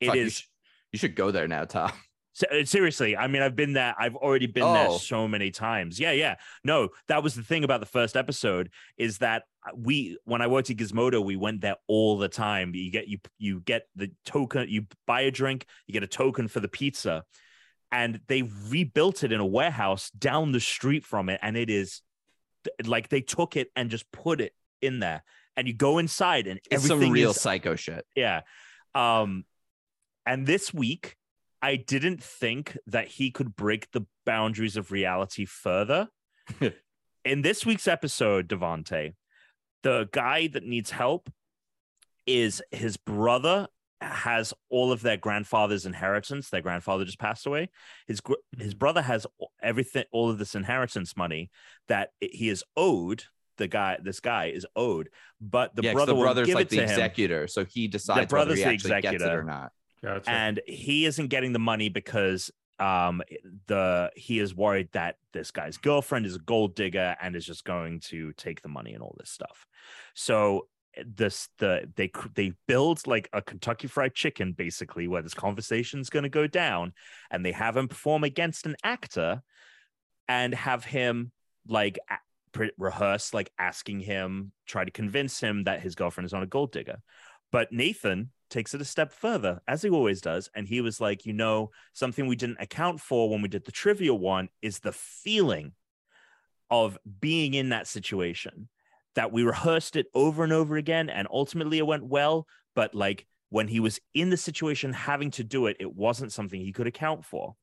It Fuck, is. You should, you should go there now, Tom. Uh, seriously, I mean, I've been there. I've already been oh. there so many times. Yeah, yeah. No, that was the thing about the first episode is that we, when I worked at Gizmodo, we went there all the time. You get you you get the token. You buy a drink, you get a token for the pizza, and they rebuilt it in a warehouse down the street from it and it is like they took it and just put it in there and you go inside and it's some real is, psycho shit yeah um And this week, I didn't think that he could break the boundaries of reality further. In this week's episode, Devante, the guy that needs help is his brother has all of their grandfather's inheritance. Their grandfather just passed away. His his mm-hmm. brother has everything, all of this inheritance money that he is owed. The guy, this guy is owed, but the yeah, brother, the brother's like the executor, him. so he decides the brother's whether he the executor. gets it or not. Gotcha. And he isn't getting the money because um the he is worried that this guy's girlfriend is a gold digger and is just going to take the money and all this stuff. So this the they they build like a Kentucky Fried Chicken basically where this conversation is going to go down, and they have him perform against an actor, and have him like a- rehearse like asking him try to convince him that his girlfriend is not a gold digger, but Nathan takes it a step further as he always does, and he was like, you know, something we didn't account for when we did the trivia one is the feeling of being in that situation that we rehearsed it over and over again and ultimately it went well but like when he was in the situation having to do it it wasn't something he could account for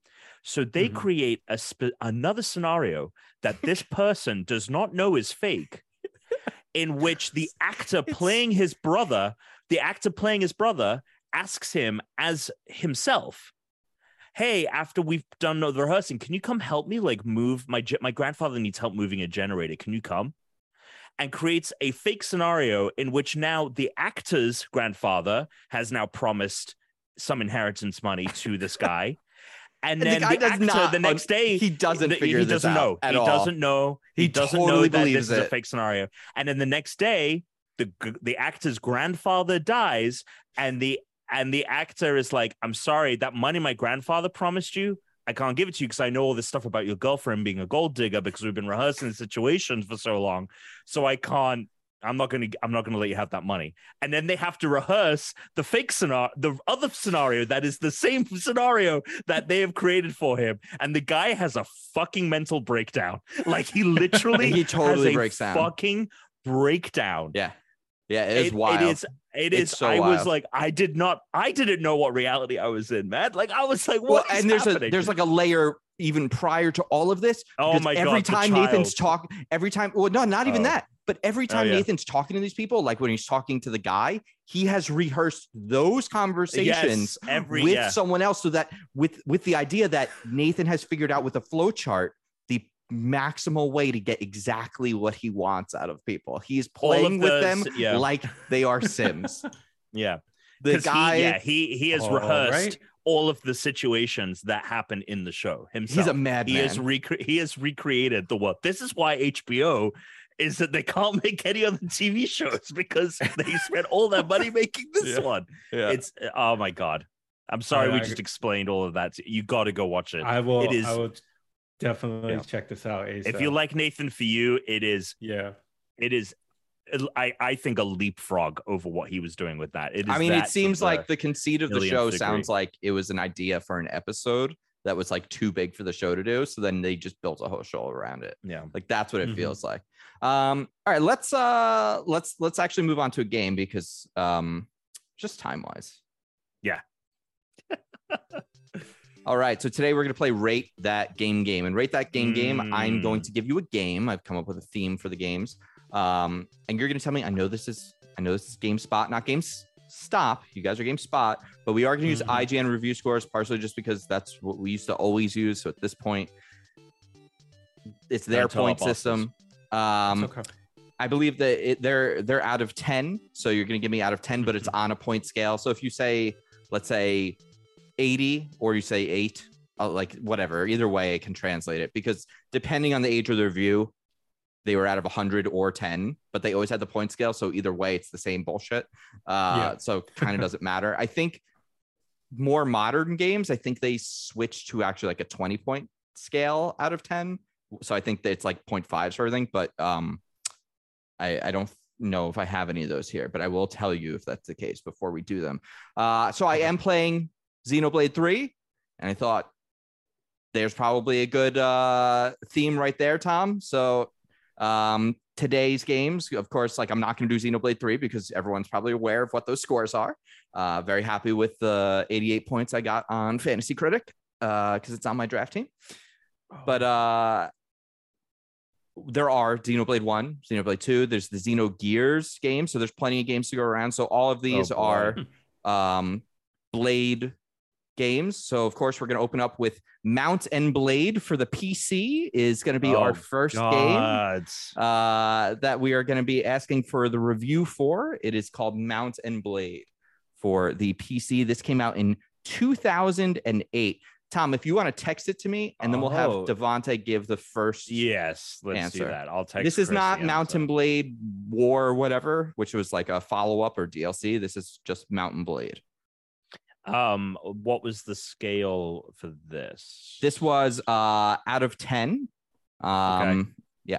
so they mm-hmm. create a sp- another scenario that this person does not know is fake in which the actor playing his brother the actor playing his brother asks him as himself hey after we've done the rehearsing can you come help me like move my my grandfather needs help moving a generator. Can you come? And creates a fake scenario in which now the actor's grandfather has now promised some inheritance money to this guy. And, and then the, the actor not, the next day he doesn't figure he doesn't know. he all. doesn't know. He, he doesn't totally know that this is a fake scenario. And then the next day the the actor's grandfather dies and the and the actor is like i'm sorry that money my grandfather promised you I can't give it to you because I know all this stuff about your girlfriend being a gold digger because we've been rehearsing the situations for so long. So I can't. I'm not gonna. I'm not gonna let you have that money. And then they have to rehearse the fake scenario, the other scenario that is the same scenario that they have created for him. And the guy has a fucking mental breakdown. Like he literally, he totally breaks down. Fucking breakdown. Yeah. Yeah, it is it, wild. It is. It is. So I wild. was like, I did not. I didn't know what reality I was in, man. Like I was like, what? Well, and there's happening? a there's like a layer even prior to all of this. Oh my every god! Every time Nathan's talk, every time. Well, no, not even oh. that. But every oh, time oh, yeah. Nathan's talking to these people, like when he's talking to the guy, he has rehearsed those conversations yes, every, with yeah. someone else, so that with with the idea that Nathan has figured out with a flow chart maximal way to get exactly what he wants out of people. He's playing with them yeah. like they are Sims. yeah. The guy, he, yeah, he he has oh, rehearsed right? all of the situations that happen in the show himself. He's a madman. He has rec- he has recreated the world. This is why HBO is that they can't make any other TV shows because they spent all their money making this yeah. one. Yeah. It's oh my god. I'm sorry I, we I, just explained all of that. You got to go watch it. I will. It is. I will Definitely yeah. check this out. ASAP. If you like Nathan for you, it is yeah, it is. I I think a leapfrog over what he was doing with that. It is I mean, it seems like the conceit of the show degree. sounds like it was an idea for an episode that was like too big for the show to do. So then they just built a whole show around it. Yeah, like that's what it mm-hmm. feels like. Um, all right, let's uh let's let's actually move on to a game because um just time wise. Yeah. All right. So today we're going to play Rate That Game Game. And Rate That Game mm. Game, I'm going to give you a game. I've come up with a theme for the games. Um, and you're going to tell me, I know this is, I know this is GameSpot, not Games Stop. You guys are GameSpot, but we are going to use mm-hmm. IGN review scores partially just because that's what we used to always use. So at this point, it's their point system. Um, okay. I believe that it, they're they're out of ten, so you're going to give me out of ten, but it's mm-hmm. on a point scale. So if you say, let's say 80 or you say eight, uh, like whatever. Either way, I can translate it because depending on the age of the review, they were out of 100 or 10, but they always had the point scale. So either way, it's the same bullshit. Uh, yeah. so kind of doesn't matter. I think more modern games, I think they switched to actually like a 20 point scale out of 10. So I think that it's like 0.5 sort of thing, but um, I, I don't know if I have any of those here, but I will tell you if that's the case before we do them. Uh, so I am playing Xenoblade 3. And I thought there's probably a good uh, theme right there, Tom. So um, today's games, of course, like I'm not going to do Xenoblade 3 because everyone's probably aware of what those scores are. Uh, very happy with the 88 points I got on Fantasy Critic because uh, it's on my draft team. But oh. uh, there are Xenoblade 1, Xenoblade 2, there's the Xenogears game. So there's plenty of games to go around. So all of these oh, are um, Blade games. So of course we're going to open up with Mount and Blade for the PC is going to be oh, our first God. game uh, that we are going to be asking for the review for. It is called Mount and Blade for the PC. This came out in 2008. Tom, if you want to text it to me, and then we'll have oh. Devonte give the first. Yes, let's answer. do that. I'll text. This is Chris not Mount and Blade War or whatever, which was like a follow up or DLC. This is just Mount and Blade. Um, what was the scale for this? This was uh out of 10. Um okay. yeah.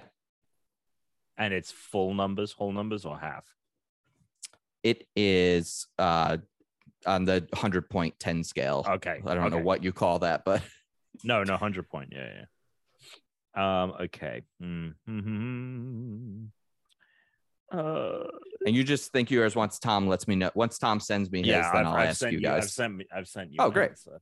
And it's full numbers, whole numbers, or half? It is uh on the 100 point 10 scale. Okay. I don't okay. know what you call that, but no, no, 100 point. Yeah, yeah. Um, okay. Mm-hmm. Uh, and you just think yours once Tom lets me know. Once Tom sends me his, yeah, then I'll I've ask you guys. I've sent me. I've sent you. Oh, great. So.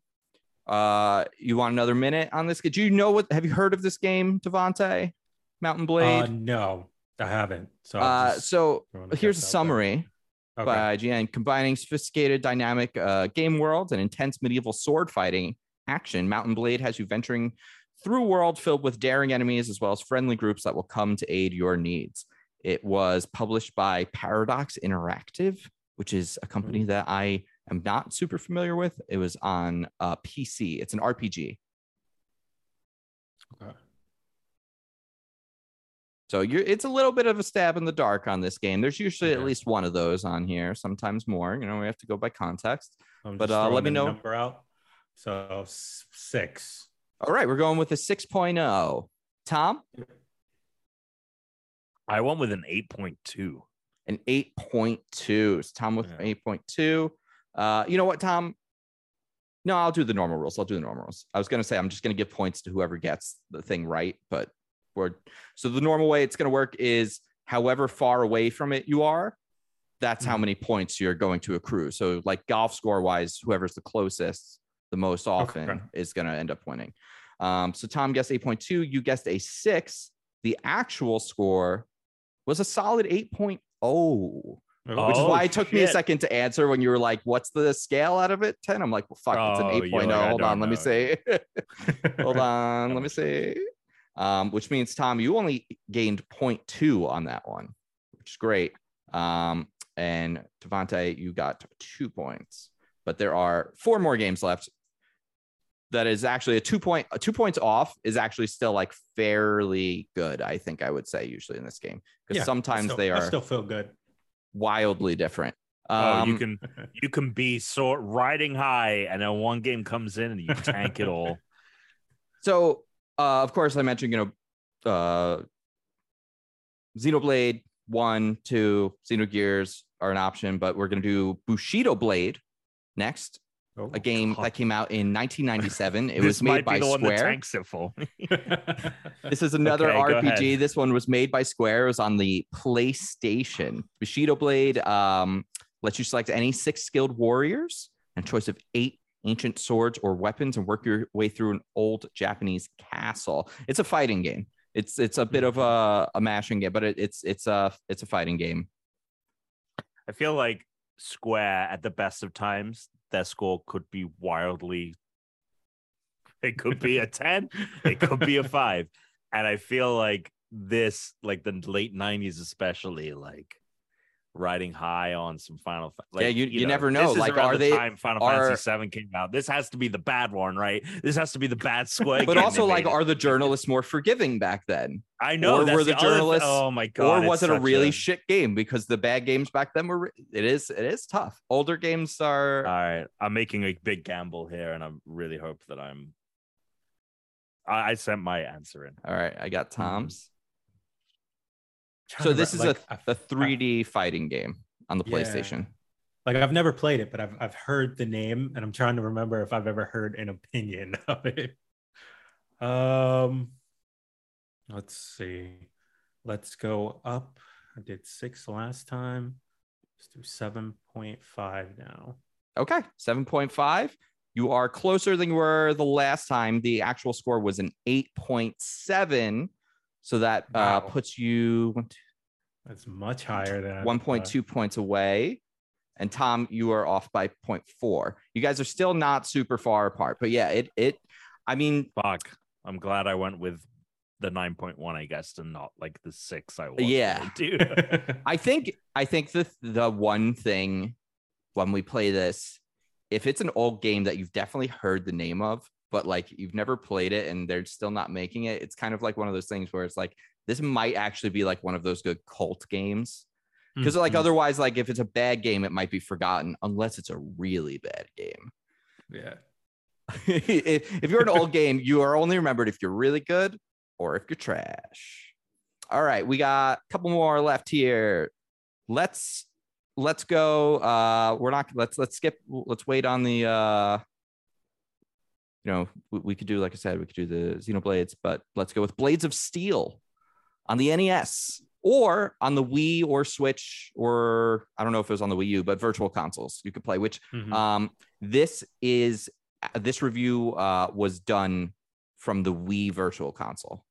Uh, you want another minute on this? Do you know what? Have you heard of this game, Devonte? Mount and Blade? Uh, no, I haven't. So, uh, so here's a summary okay. by IGN combining sophisticated, dynamic uh, game worlds and intense medieval sword fighting action. Mount and Blade has you venturing through a world filled with daring enemies as well as friendly groups that will come to aid your needs. It was published by Paradox Interactive, which is a company mm-hmm. that I am not super familiar with. It was on uh, PC. It's an RPG. Okay. So you're it's a little bit of a stab in the dark on this game. There's usually okay. at least one of those on here, sometimes more. You know, we have to go by context. I'm but uh, let me know. Number out. So six. All right, we're going with a 6.0. Tom? I went with an 8.2. An 8.2. It's Tom with yeah. 8.2. Uh, you know what, Tom? No, I'll do the normal rules. I'll do the normal rules. I was going to say I'm just going to give points to whoever gets the thing right, but we're so the normal way it's going to work is however far away from it you are, that's mm-hmm. how many points you're going to accrue. So, like golf score wise, whoever's the closest the most often okay. is going to end up winning. Um, so Tom guessed 8.2, you guessed a six. The actual score was a solid 8.0. Oh, which is why it took shit. me a second to answer when you were like, "What's the scale out of it?" Ten. I'm like, "Well, fuck, oh, it's an 8.0." Like, Hold on, let me see. Hold on, let me see. Um, which means Tom, you only gained 0.2 on that one, which is great. Um, and Devonte, you got two points, but there are four more games left that is actually a two point a two points off is actually still like fairly good. I think I would say usually in this game because yeah, sometimes still, they are still feel good, wildly different. Um, oh, you um, can you can be sort riding high, and then one game comes in and you tank it all. So, uh, of course, I mentioned you know, uh, Xenoblade one, two, Xenogears are an option, but we're gonna do Bushido Blade next Oh, a game God. that came out in 1997. It was made by Square. this is another okay, RPG. This one was made by Square. It was on the PlayStation. Bushido Blade um, lets you select any six skilled warriors and choice of eight ancient swords or weapons and work your way through an old Japanese castle. It's a fighting game. It's it's a bit of a, a mashing game, but it, it's it's a it's a fighting game. I feel like Square at the best of times that score could be wildly it could be a 10 it could be a 5 and i feel like this like the late 90s especially like riding high on some final like, yeah you, you, you know, never know like are the they time final are, fantasy 7 came out. This has to be the bad one right? This has to be the bad squad but also like are the journalists more forgiving back then? I know or were the, the journalists other, oh my god or was it a really a... shit game? Because the bad games back then were it is it is tough. Older games are all right i'm making a big gamble here and i really hope that i'm I, I sent my answer in. All right i got tom's so this is like, a, a 3D fighting game on the yeah. PlayStation. Like I've never played it, but I've I've heard the name, and I'm trying to remember if I've ever heard an opinion of it. Um, let's see. let's go up. I did six last time. Let's do 7.5 now. Okay, 7.5. You are closer than you were the last time. The actual score was an 8.7. So that uh, wow. uh, puts you. That's much higher than 1.2 points away. And Tom, you are off by 0.4. You guys are still not super far apart, but yeah, it it. I mean, fuck. I'm glad I went with the 9.1, I guess, and not like the six I was. Yeah, dude. I think I think the the one thing when we play this, if it's an old game that you've definitely heard the name of, but like you've never played it and they're still not making it, it's kind of like one of those things where it's like this might actually be like one of those good cult games. Because mm-hmm. like otherwise, like if it's a bad game, it might be forgotten unless it's a really bad game. Yeah. if, if you're an old game, you are only remembered if you're really good or if you're trash. All right, we got a couple more left here. Let's let's go. Uh, we're not. Let's let's skip. Let's wait on the. Uh, you know, we, we could do like I said, we could do the Xenoblades, but let's go with Blades of Steel on the NES or on the Wii or Switch or I don't know if it was on the Wii U, but virtual consoles you could play. Which mm-hmm. um, this is this review uh, was done from the Wii Virtual Console.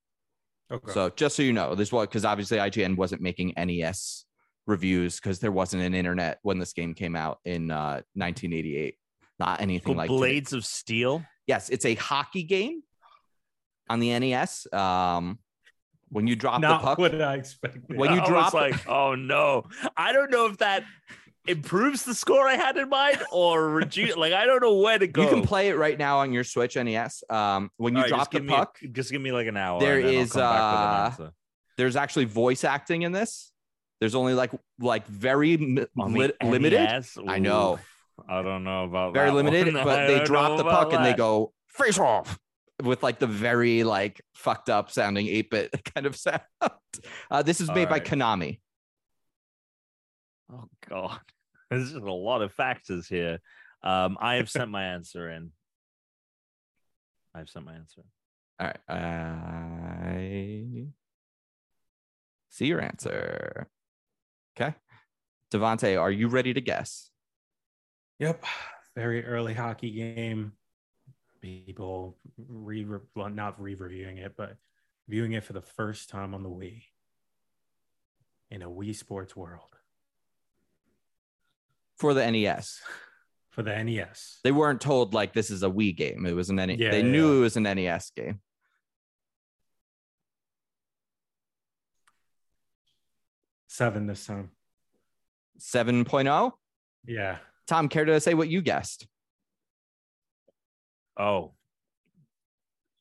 Okay. So just so you know, this was because obviously IGN wasn't making NES reviews because there wasn't an internet when this game came out in uh, 1988. Not anything like Blades today. of Steel. Yes, it's a hockey game on the NES. Um, when you drop Not the puck, what I expected. When you I drop, like, oh no, I don't know if that improves the score I had in mind or reduce. like I don't know where to go. You can play it right now on your Switch NES. Um, when you right, drop the puck, me, just give me like an hour. There is uh, there's actually voice acting in this. There's only like like very li- limited. I know. I don't know about very limited, one. but they drop the puck that. and they go face off with like the very like fucked up sounding 8-bit kind of sound. Uh, this is made right. by Konami. Oh god. There's just a lot of factors here. Um, I have sent my answer in. I've sent my answer. All right. I see your answer. Okay. Devante, are you ready to guess? Yep. Very early hockey game. People re well, not re-reviewing it, but viewing it for the first time on the Wii in a Wii Sports world for the NES. For the NES. They weren't told like this is a Wii game. It was an NES. Yeah, they yeah, knew yeah. it was an NES game. Seven this time. 7.0? Yeah. Tom, care to say what you guessed? Oh,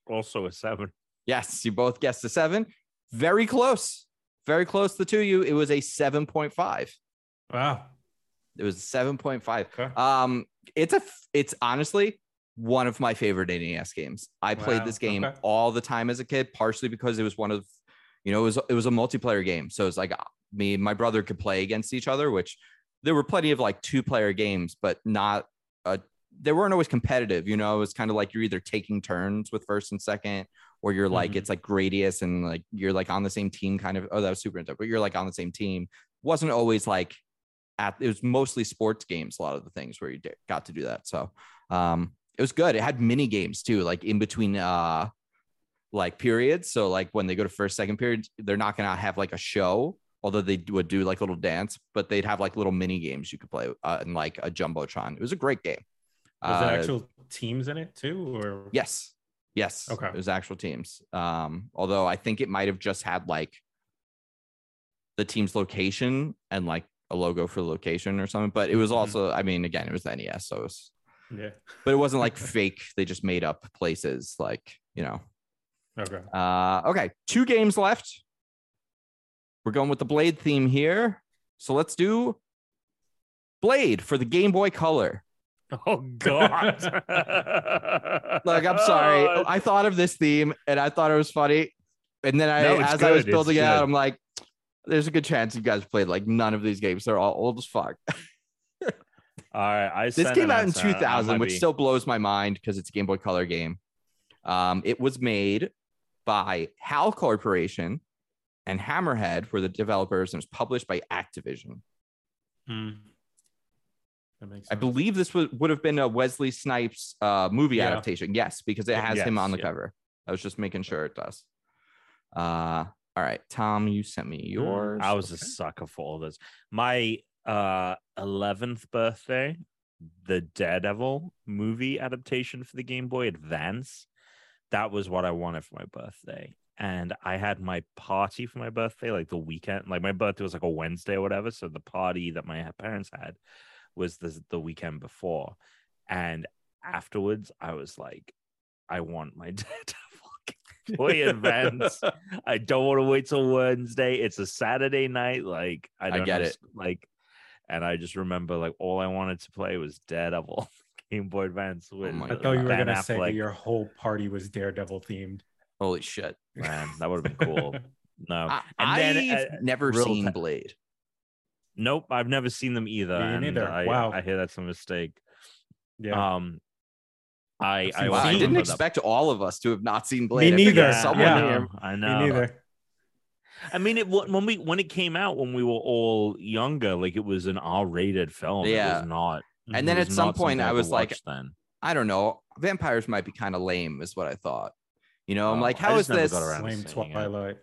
also a seven. Yes, you both guessed a seven. Very close. Very close, the two you. It was a 7.5. Wow. It was 7.5. Okay. Um, it's a it's honestly one of my favorite NES games. I wow. played this game okay. all the time as a kid, partially because it was one of, you know, it was it was a multiplayer game. So it's like uh, me and my brother could play against each other, which there were plenty of like two player games, but not a they weren't always competitive. You know, it was kind of like you're either taking turns with first and second, or you're like mm-hmm. it's like Gradius and like you're like on the same team, kind of. Oh, that was super intense, but you're like on the same team. Wasn't always like at it was mostly sports games a lot of the things where you got to do that so um it was good it had mini games too like in between uh like periods so like when they go to first second period they're not gonna have like a show although they would do like little dance but they'd have like little mini games you could play uh, in like a jumbotron it was a great game was uh, there actual teams in it too or yes yes okay it was actual teams um although i think it might have just had like the team's location and like a logo for the location or something. But it was mm-hmm. also, I mean, again, it was the NES, so it was, yeah. But it wasn't like fake. They just made up places, like you know. Okay. Uh, okay. Two games left. We're going with the Blade theme here, so let's do Blade for the Game Boy Color. Oh God! Look, I'm sorry. I thought of this theme and I thought it was funny, and then I, no, as good. I was building it's it out, I'm like, there's a good chance you guys played like none of these games. They're all old as fuck. all right, I this came out in 2000, which be... still blows my mind because it's a Game Boy Color game. Um, it was made by HAL Corporation, and Hammerhead were the developers, and it was published by Activision. Mm. Sense. I believe this would, would have been a Wesley Snipes uh, movie yeah. adaptation. Yes, because it has yes, him on the yeah. cover. I was just making sure it does. Uh, all right, Tom, you sent me mm, yours. I was okay. a sucker for all this. My uh 11th birthday, the Daredevil movie adaptation for the Game Boy Advance. That was what I wanted for my birthday. And I had my party for my birthday, like the weekend. Like my birthday was like a Wednesday or whatever. So the party that my parents had was the, the weekend before. And afterwards, I was like, I want my Daredevil Boy Advance. I don't want to wait till Wednesday. It's a Saturday night. Like I, I get know, it. Like and I just remember like all I wanted to play was Daredevil Game Boy Advance. Oh with, oh I thought you were ben gonna Affleck. say that your whole party was Daredevil themed. Holy shit, man, that would have been cool. No, I, and then I've uh, never seen Blade. Nope, I've never seen them either. Me neither. I, wow, I hear that's a mistake. Yeah. Um, I I, I didn't expect all of us to have not seen Blade. Me neither. Someone yeah, here. I know. Me neither. I mean, it when we when it came out when we were all younger, like it was an R-rated film. Yeah, it was not. And then at some point, I was like, then. I don't know, vampires might be kind of lame, is what I thought. You know, I'm oh, like, how is this? Lame Twilight.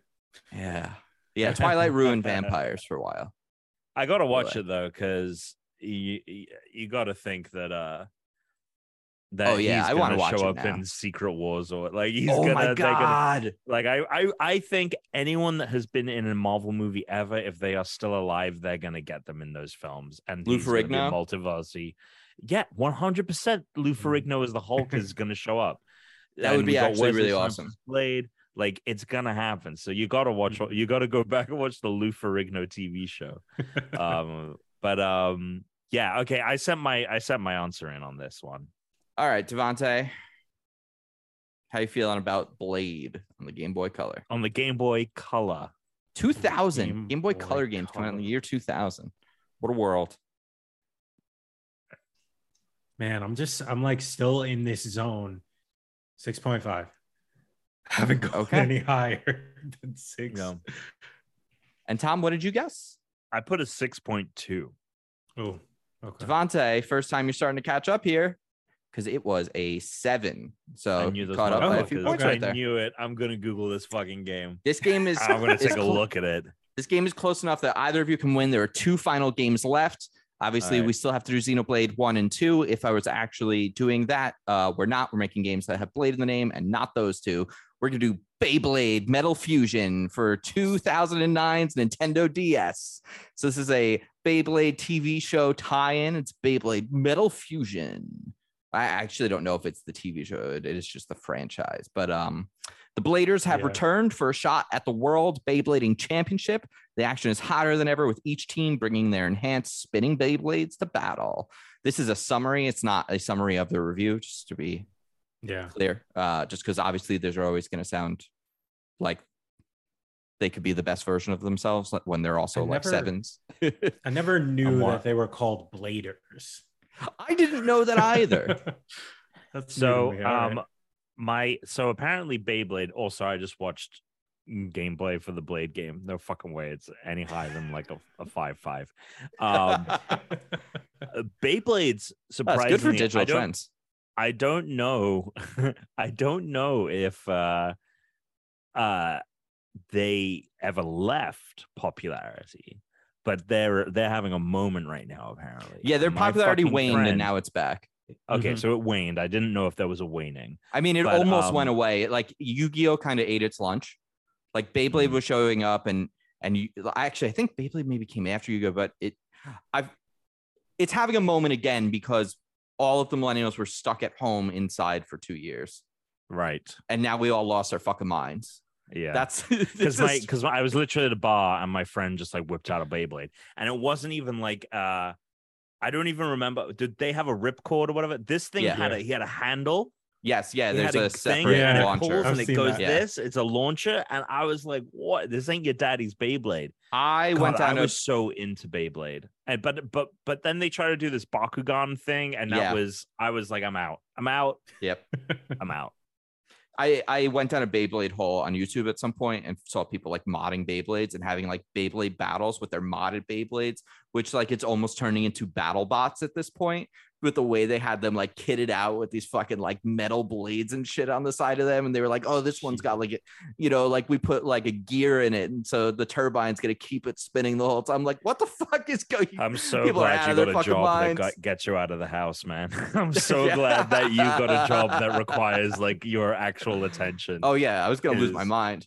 Yeah, yeah. Twilight ruined vampires for a while. I gotta watch it though, because you you got to think that uh that oh yeah, I want to show up now. in Secret Wars or like he's oh gonna. my god! Gonna, like I, I, I think anyone that has been in a Marvel movie ever, if they are still alive, they're gonna get them in those films. And Lou Ferrigno, multiverse. Yeah, one hundred percent. Lou mm. Ferrigno as the Hulk is gonna show up. That and would be actually really awesome. Blade, like it's gonna happen. So you gotta watch. Mm. You gotta go back and watch the Lou Ferrigno TV show. um, but um, yeah, okay. I sent my I sent my answer in on this one. All right, Devonte. How you feeling about Blade on the Game Boy Color? On the Game Boy Color. 2000 Game, Game Boy, Boy, Color games coming out in the year 2000. What a world. Man, I'm just I'm like still in this zone. 6.5. Haven't gone okay. any higher than 6. No. And Tom, what did you guess? I put a 6.2. Oh, okay. Devonte, first time you're starting to catch up here because it was a seven. So caught up by a oh, few points right there. I knew it. I'm gonna Google this fucking game. This game is. I'm gonna take a cl- look at it. This game is close enough that either of you can win. There are two final games left. Obviously, right. we still have to do Xenoblade one and two. If I was actually doing that, uh, we're not. We're making games that have Blade in the name and not those two. We're gonna do Beyblade Metal Fusion for 2009's Nintendo DS. So this is a Beyblade TV show tie-in. It's Beyblade Metal Fusion. I actually don't know if it's the TV show. It is just the franchise. But um, the Bladers have yeah. returned for a shot at the World Beyblading Championship. The action is hotter than ever, with each team bringing their enhanced spinning Beyblades to battle. This is a summary. It's not a summary of the review, just to be yeah clear. Uh, just because obviously these are always going to sound like they could be the best version of themselves when they're also I like never, sevens. I never knew that they were called Bladers. I didn't know that either. That's so um my so apparently Beyblade. Also, I just watched gameplay for the Blade game. No fucking way it's any higher than like a, a five five. Um, Beyblades surprisingly That's good for digital I trends. I don't know. I don't know if uh uh they ever left popularity but they're they're having a moment right now apparently. Yeah, their popularity waned friend, and now it's back. Okay, mm-hmm. so it waned. I didn't know if that was a waning. I mean, it but, almost um, went away. Like Yu-Gi-Oh kind of ate its lunch. Like Beyblade mm-hmm. was showing up and and you actually I think Beyblade maybe came after Yu-Gi-Oh, but it I've it's having a moment again because all of the millennials were stuck at home inside for two years. Right. And now we all lost our fucking minds. Yeah, that's because my because I was literally at a bar and my friend just like whipped out a Beyblade, and it wasn't even like uh, I don't even remember. Did they have a ripcord or whatever? This thing yeah. had a he had a handle. Yes, yeah. There's a, a separate yeah. launcher, and it goes that. this. It's a launcher, and I was like, "What? This ain't your daddy's Beyblade." I God, went down. I was so into Beyblade, and but but but then they try to do this Bakugan thing, and that yeah. was I was like, "I'm out. I'm out. Yep, I'm out." I I went down a Beyblade hole on YouTube at some point and saw people like modding Beyblades and having like Beyblade battles with their modded Beyblades, which like it's almost turning into battle bots at this point with the way they had them like kitted out with these fucking like metal blades and shit on the side of them. And they were like, oh, this one's got like, a, you know, like we put like a gear in it. And so the turbine's going to keep it spinning the whole time. I'm like, what the fuck is going I'm so glad you got a job minds. that got, gets you out of the house, man. I'm so yeah. glad that you got a job that requires like your actual attention. Oh, yeah. I was going to lose my mind.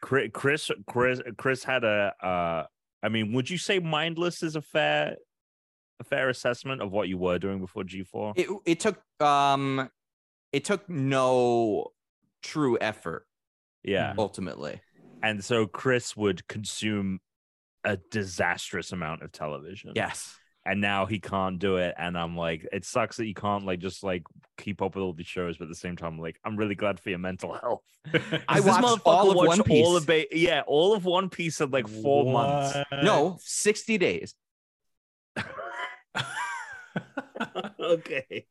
Chris, Chris, Chris, Chris had a, uh, I mean, would you say mindless is a fair a fair assessment of what you were doing before G4? It it took um it took no true effort. Yeah. Ultimately. And so Chris would consume a disastrous amount of television. Yes. And now he can't do it. And I'm like, it sucks that you can't like just like keep up with all these shows, but at the same time, like, I'm really glad for your mental health. I watched all of One Piece. All of ba- yeah, all of One Piece in like four what? months. No, 60 days. okay.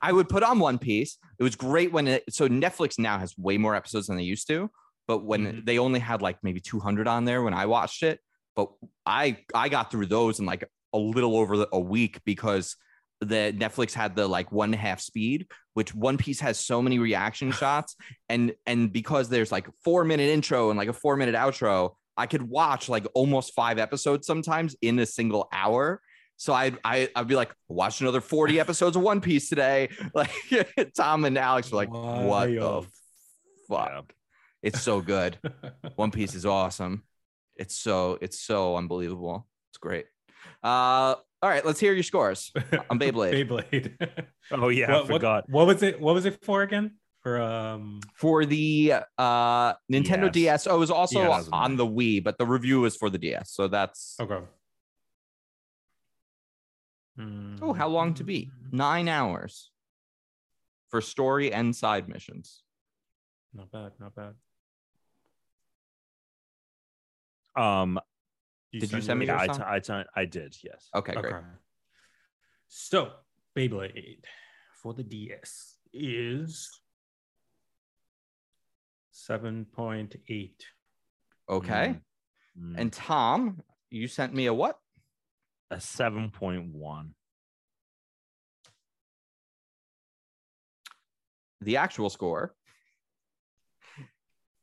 I would put on One Piece. It was great when it, so Netflix now has way more episodes than they used to, but when mm-hmm. they only had like maybe 200 on there when I watched it, but I I got through those in like a little over a week because the Netflix had the like one half speed, which One Piece has so many reaction shots, and and because there's like four minute intro and like a four minute outro, I could watch like almost five episodes sometimes in a single hour so I'd, I, I'd be like, watch another 40 episodes of One Piece today. Like Tom and Alex were like, what the fuck? Yeah. It's so good. One Piece is awesome. It's so, it's so unbelievable. It's great. Uh, all right, let's hear your scores on Beyblade. Beyblade. oh yeah, what, I forgot. What, what, was it? What was it for again? For um for the uh Nintendo DS. DS. Oh, it was also yeah, on the Wii, but the review was for the DS. So that's okay. Oh, how long to beat? Hmm. Nine hours for story and side missions. Not bad, not bad. Um, you did you send me? Yeah, I, t- I, t- I did. Yes. Okay, great. Okay. So, Beyblade for the DS is seven point eight. Okay. Mm. And Tom, you sent me a what? A 7.1. The actual score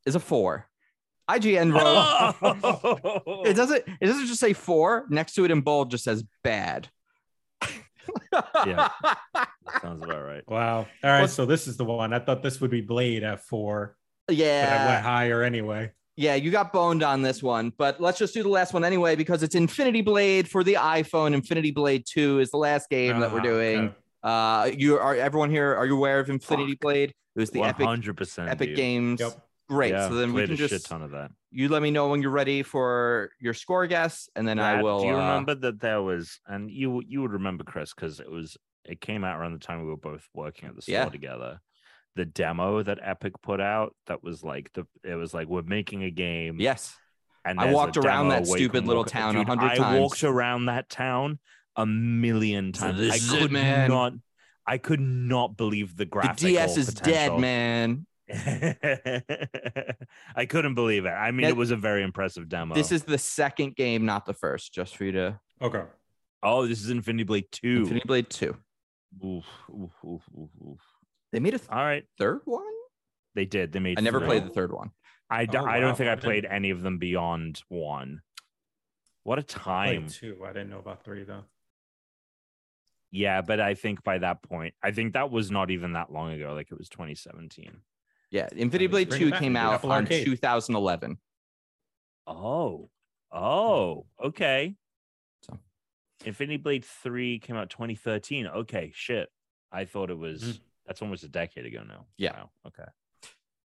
is a four. IGN wrote oh! it doesn't it doesn't just say four next to it in bold just says bad. yeah, sounds about right. Wow. All right, well, so this is the one. I thought this would be Blade at four. Yeah, I went higher anyway. Yeah, you got boned on this one, but let's just do the last one anyway because it's Infinity Blade for the iPhone. Infinity Blade 2 is the last game uh, that we're ah, doing. Okay. Uh, you are everyone here? Are you aware of Infinity Fuck. Blade? It was the 100%, Epic Epic. Games. Yep. Great. Yeah, so then we can just shit ton of that. You let me know when you're ready for your score guess, and then I will. Do you uh, remember that there was, and you you would remember Chris because it was it came out around the time we were both working at the store yeah. together the demo that Epic put out that was like the it was like we're making a game. Yes. And I walked around that stupid little town a hundred times. I walked around that town a million times. So I could it, not I could not believe the graphics. The DS is potential. dead, man. I couldn't believe it. I mean, that, it was a very impressive demo. This is the second game, not the first, just for you to. Okay. Oh, this is Infinity Blade 2. Infinity Blade 2. Oof, oof, oof, they made a th- all right third one. They did. They made. I never three. played the third one. I, d- oh, I don't think I played any of them beyond one. What a time! two. I didn't know about three though. Yeah, but I think by that point, I think that was not even that long ago. Like it was 2017. Yeah, Infinity Blade Two came out on 2011. Oh, oh, okay. So, Infinity Blade Three came out 2013. Okay, shit. I thought it was. Mm. That's almost a decade ago now. Yeah. Wow. Okay.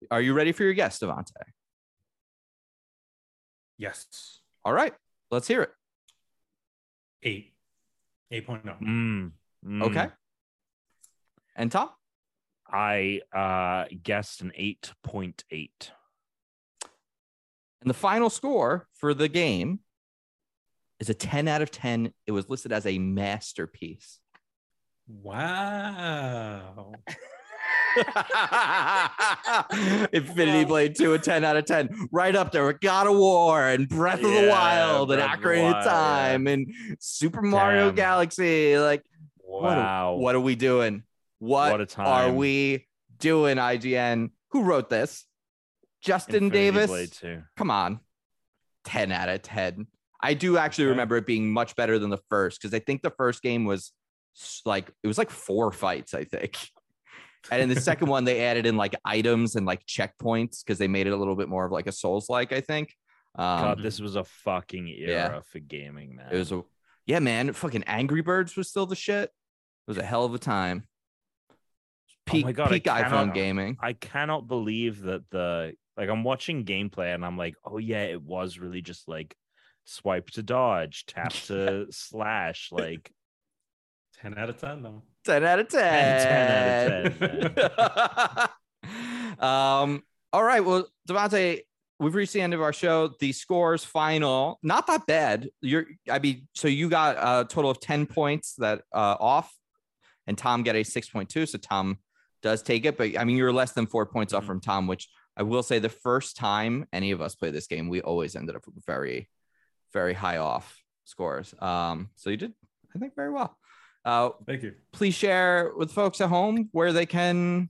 Are you ready for your guest, Devonte? Yes. All right. Let's hear it. Eight. 8.0. Mm, mm. Okay. And Tom? I uh guessed an 8.8. And the final score for the game is a 10 out of 10. It was listed as a masterpiece. Wow. Infinity Blade 2, a 10 out of 10. Right up there with God of War and Breath of the Wild and Ocarina of Time yeah. and Super Mario Damn. Galaxy. Like, wow. What, what, are we doing? What, what are we doing, IGN? Who wrote this? Justin Infinity Davis. Come on. 10 out of 10. I do actually okay. remember it being much better than the first because I think the first game was like it was like four fights, I think. And in the second one, they added in like items and like checkpoints because they made it a little bit more of like a Souls like, I think. Um, God, this was a fucking era yeah. for gaming, man. It was a yeah, man. Fucking Angry Birds was still the shit. It was a hell of a time. Peak, oh my God, peak iPhone gaming. I cannot believe that the like I'm watching gameplay and I'm like, oh yeah, it was really just like swipe to dodge, tap to slash, like 10 out of 10 though. 10 out of 10. 10 out of 10. um, all right. Well, Devontae, we've reached the end of our show. The scores final, not that bad. You're, I mean, so you got a total of 10 points that uh, off, and Tom got a 6.2. So Tom does take it. But I mean, you're less than four points off mm-hmm. from Tom, which I will say the first time any of us play this game, we always ended up very, very high off scores. Um, so you did, I think, very well. Uh, Thank you. Please share with folks at home where they can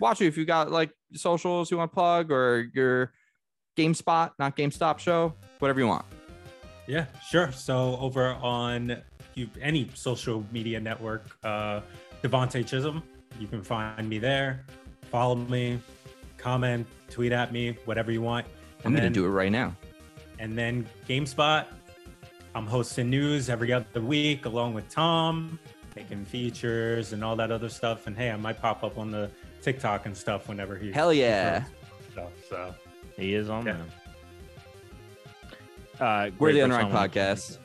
watch you if you got like socials you want to plug or your GameSpot, not GameStop show, whatever you want. Yeah, sure. So over on you any social media network, uh, Devontae Chisholm, you can find me there. Follow me, comment, tweet at me, whatever you want. And I'm gonna do it right now. And then GameSpot, I'm hosting news every other week along with Tom, making features and all that other stuff. And hey, I might pop up on the TikTok and stuff whenever he. Hell yeah. Stuff, so he is on yeah. there. Uh, We're the Unranked Podcast.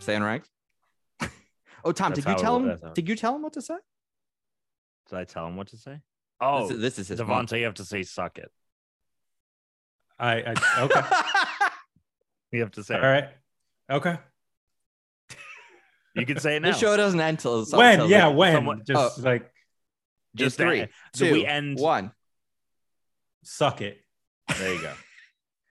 Say Unranked. oh, Tom, That's did you tell him? Did you tell him what to say? Did I tell him what to say? Oh, this is, this is his Devontae. You have to say "suck it." I, I okay. you have to say. All right. Okay. You can say it now. The show doesn't end till when? yeah, when? Someone, just oh, like just three, two, we end one. Suck it. There you go.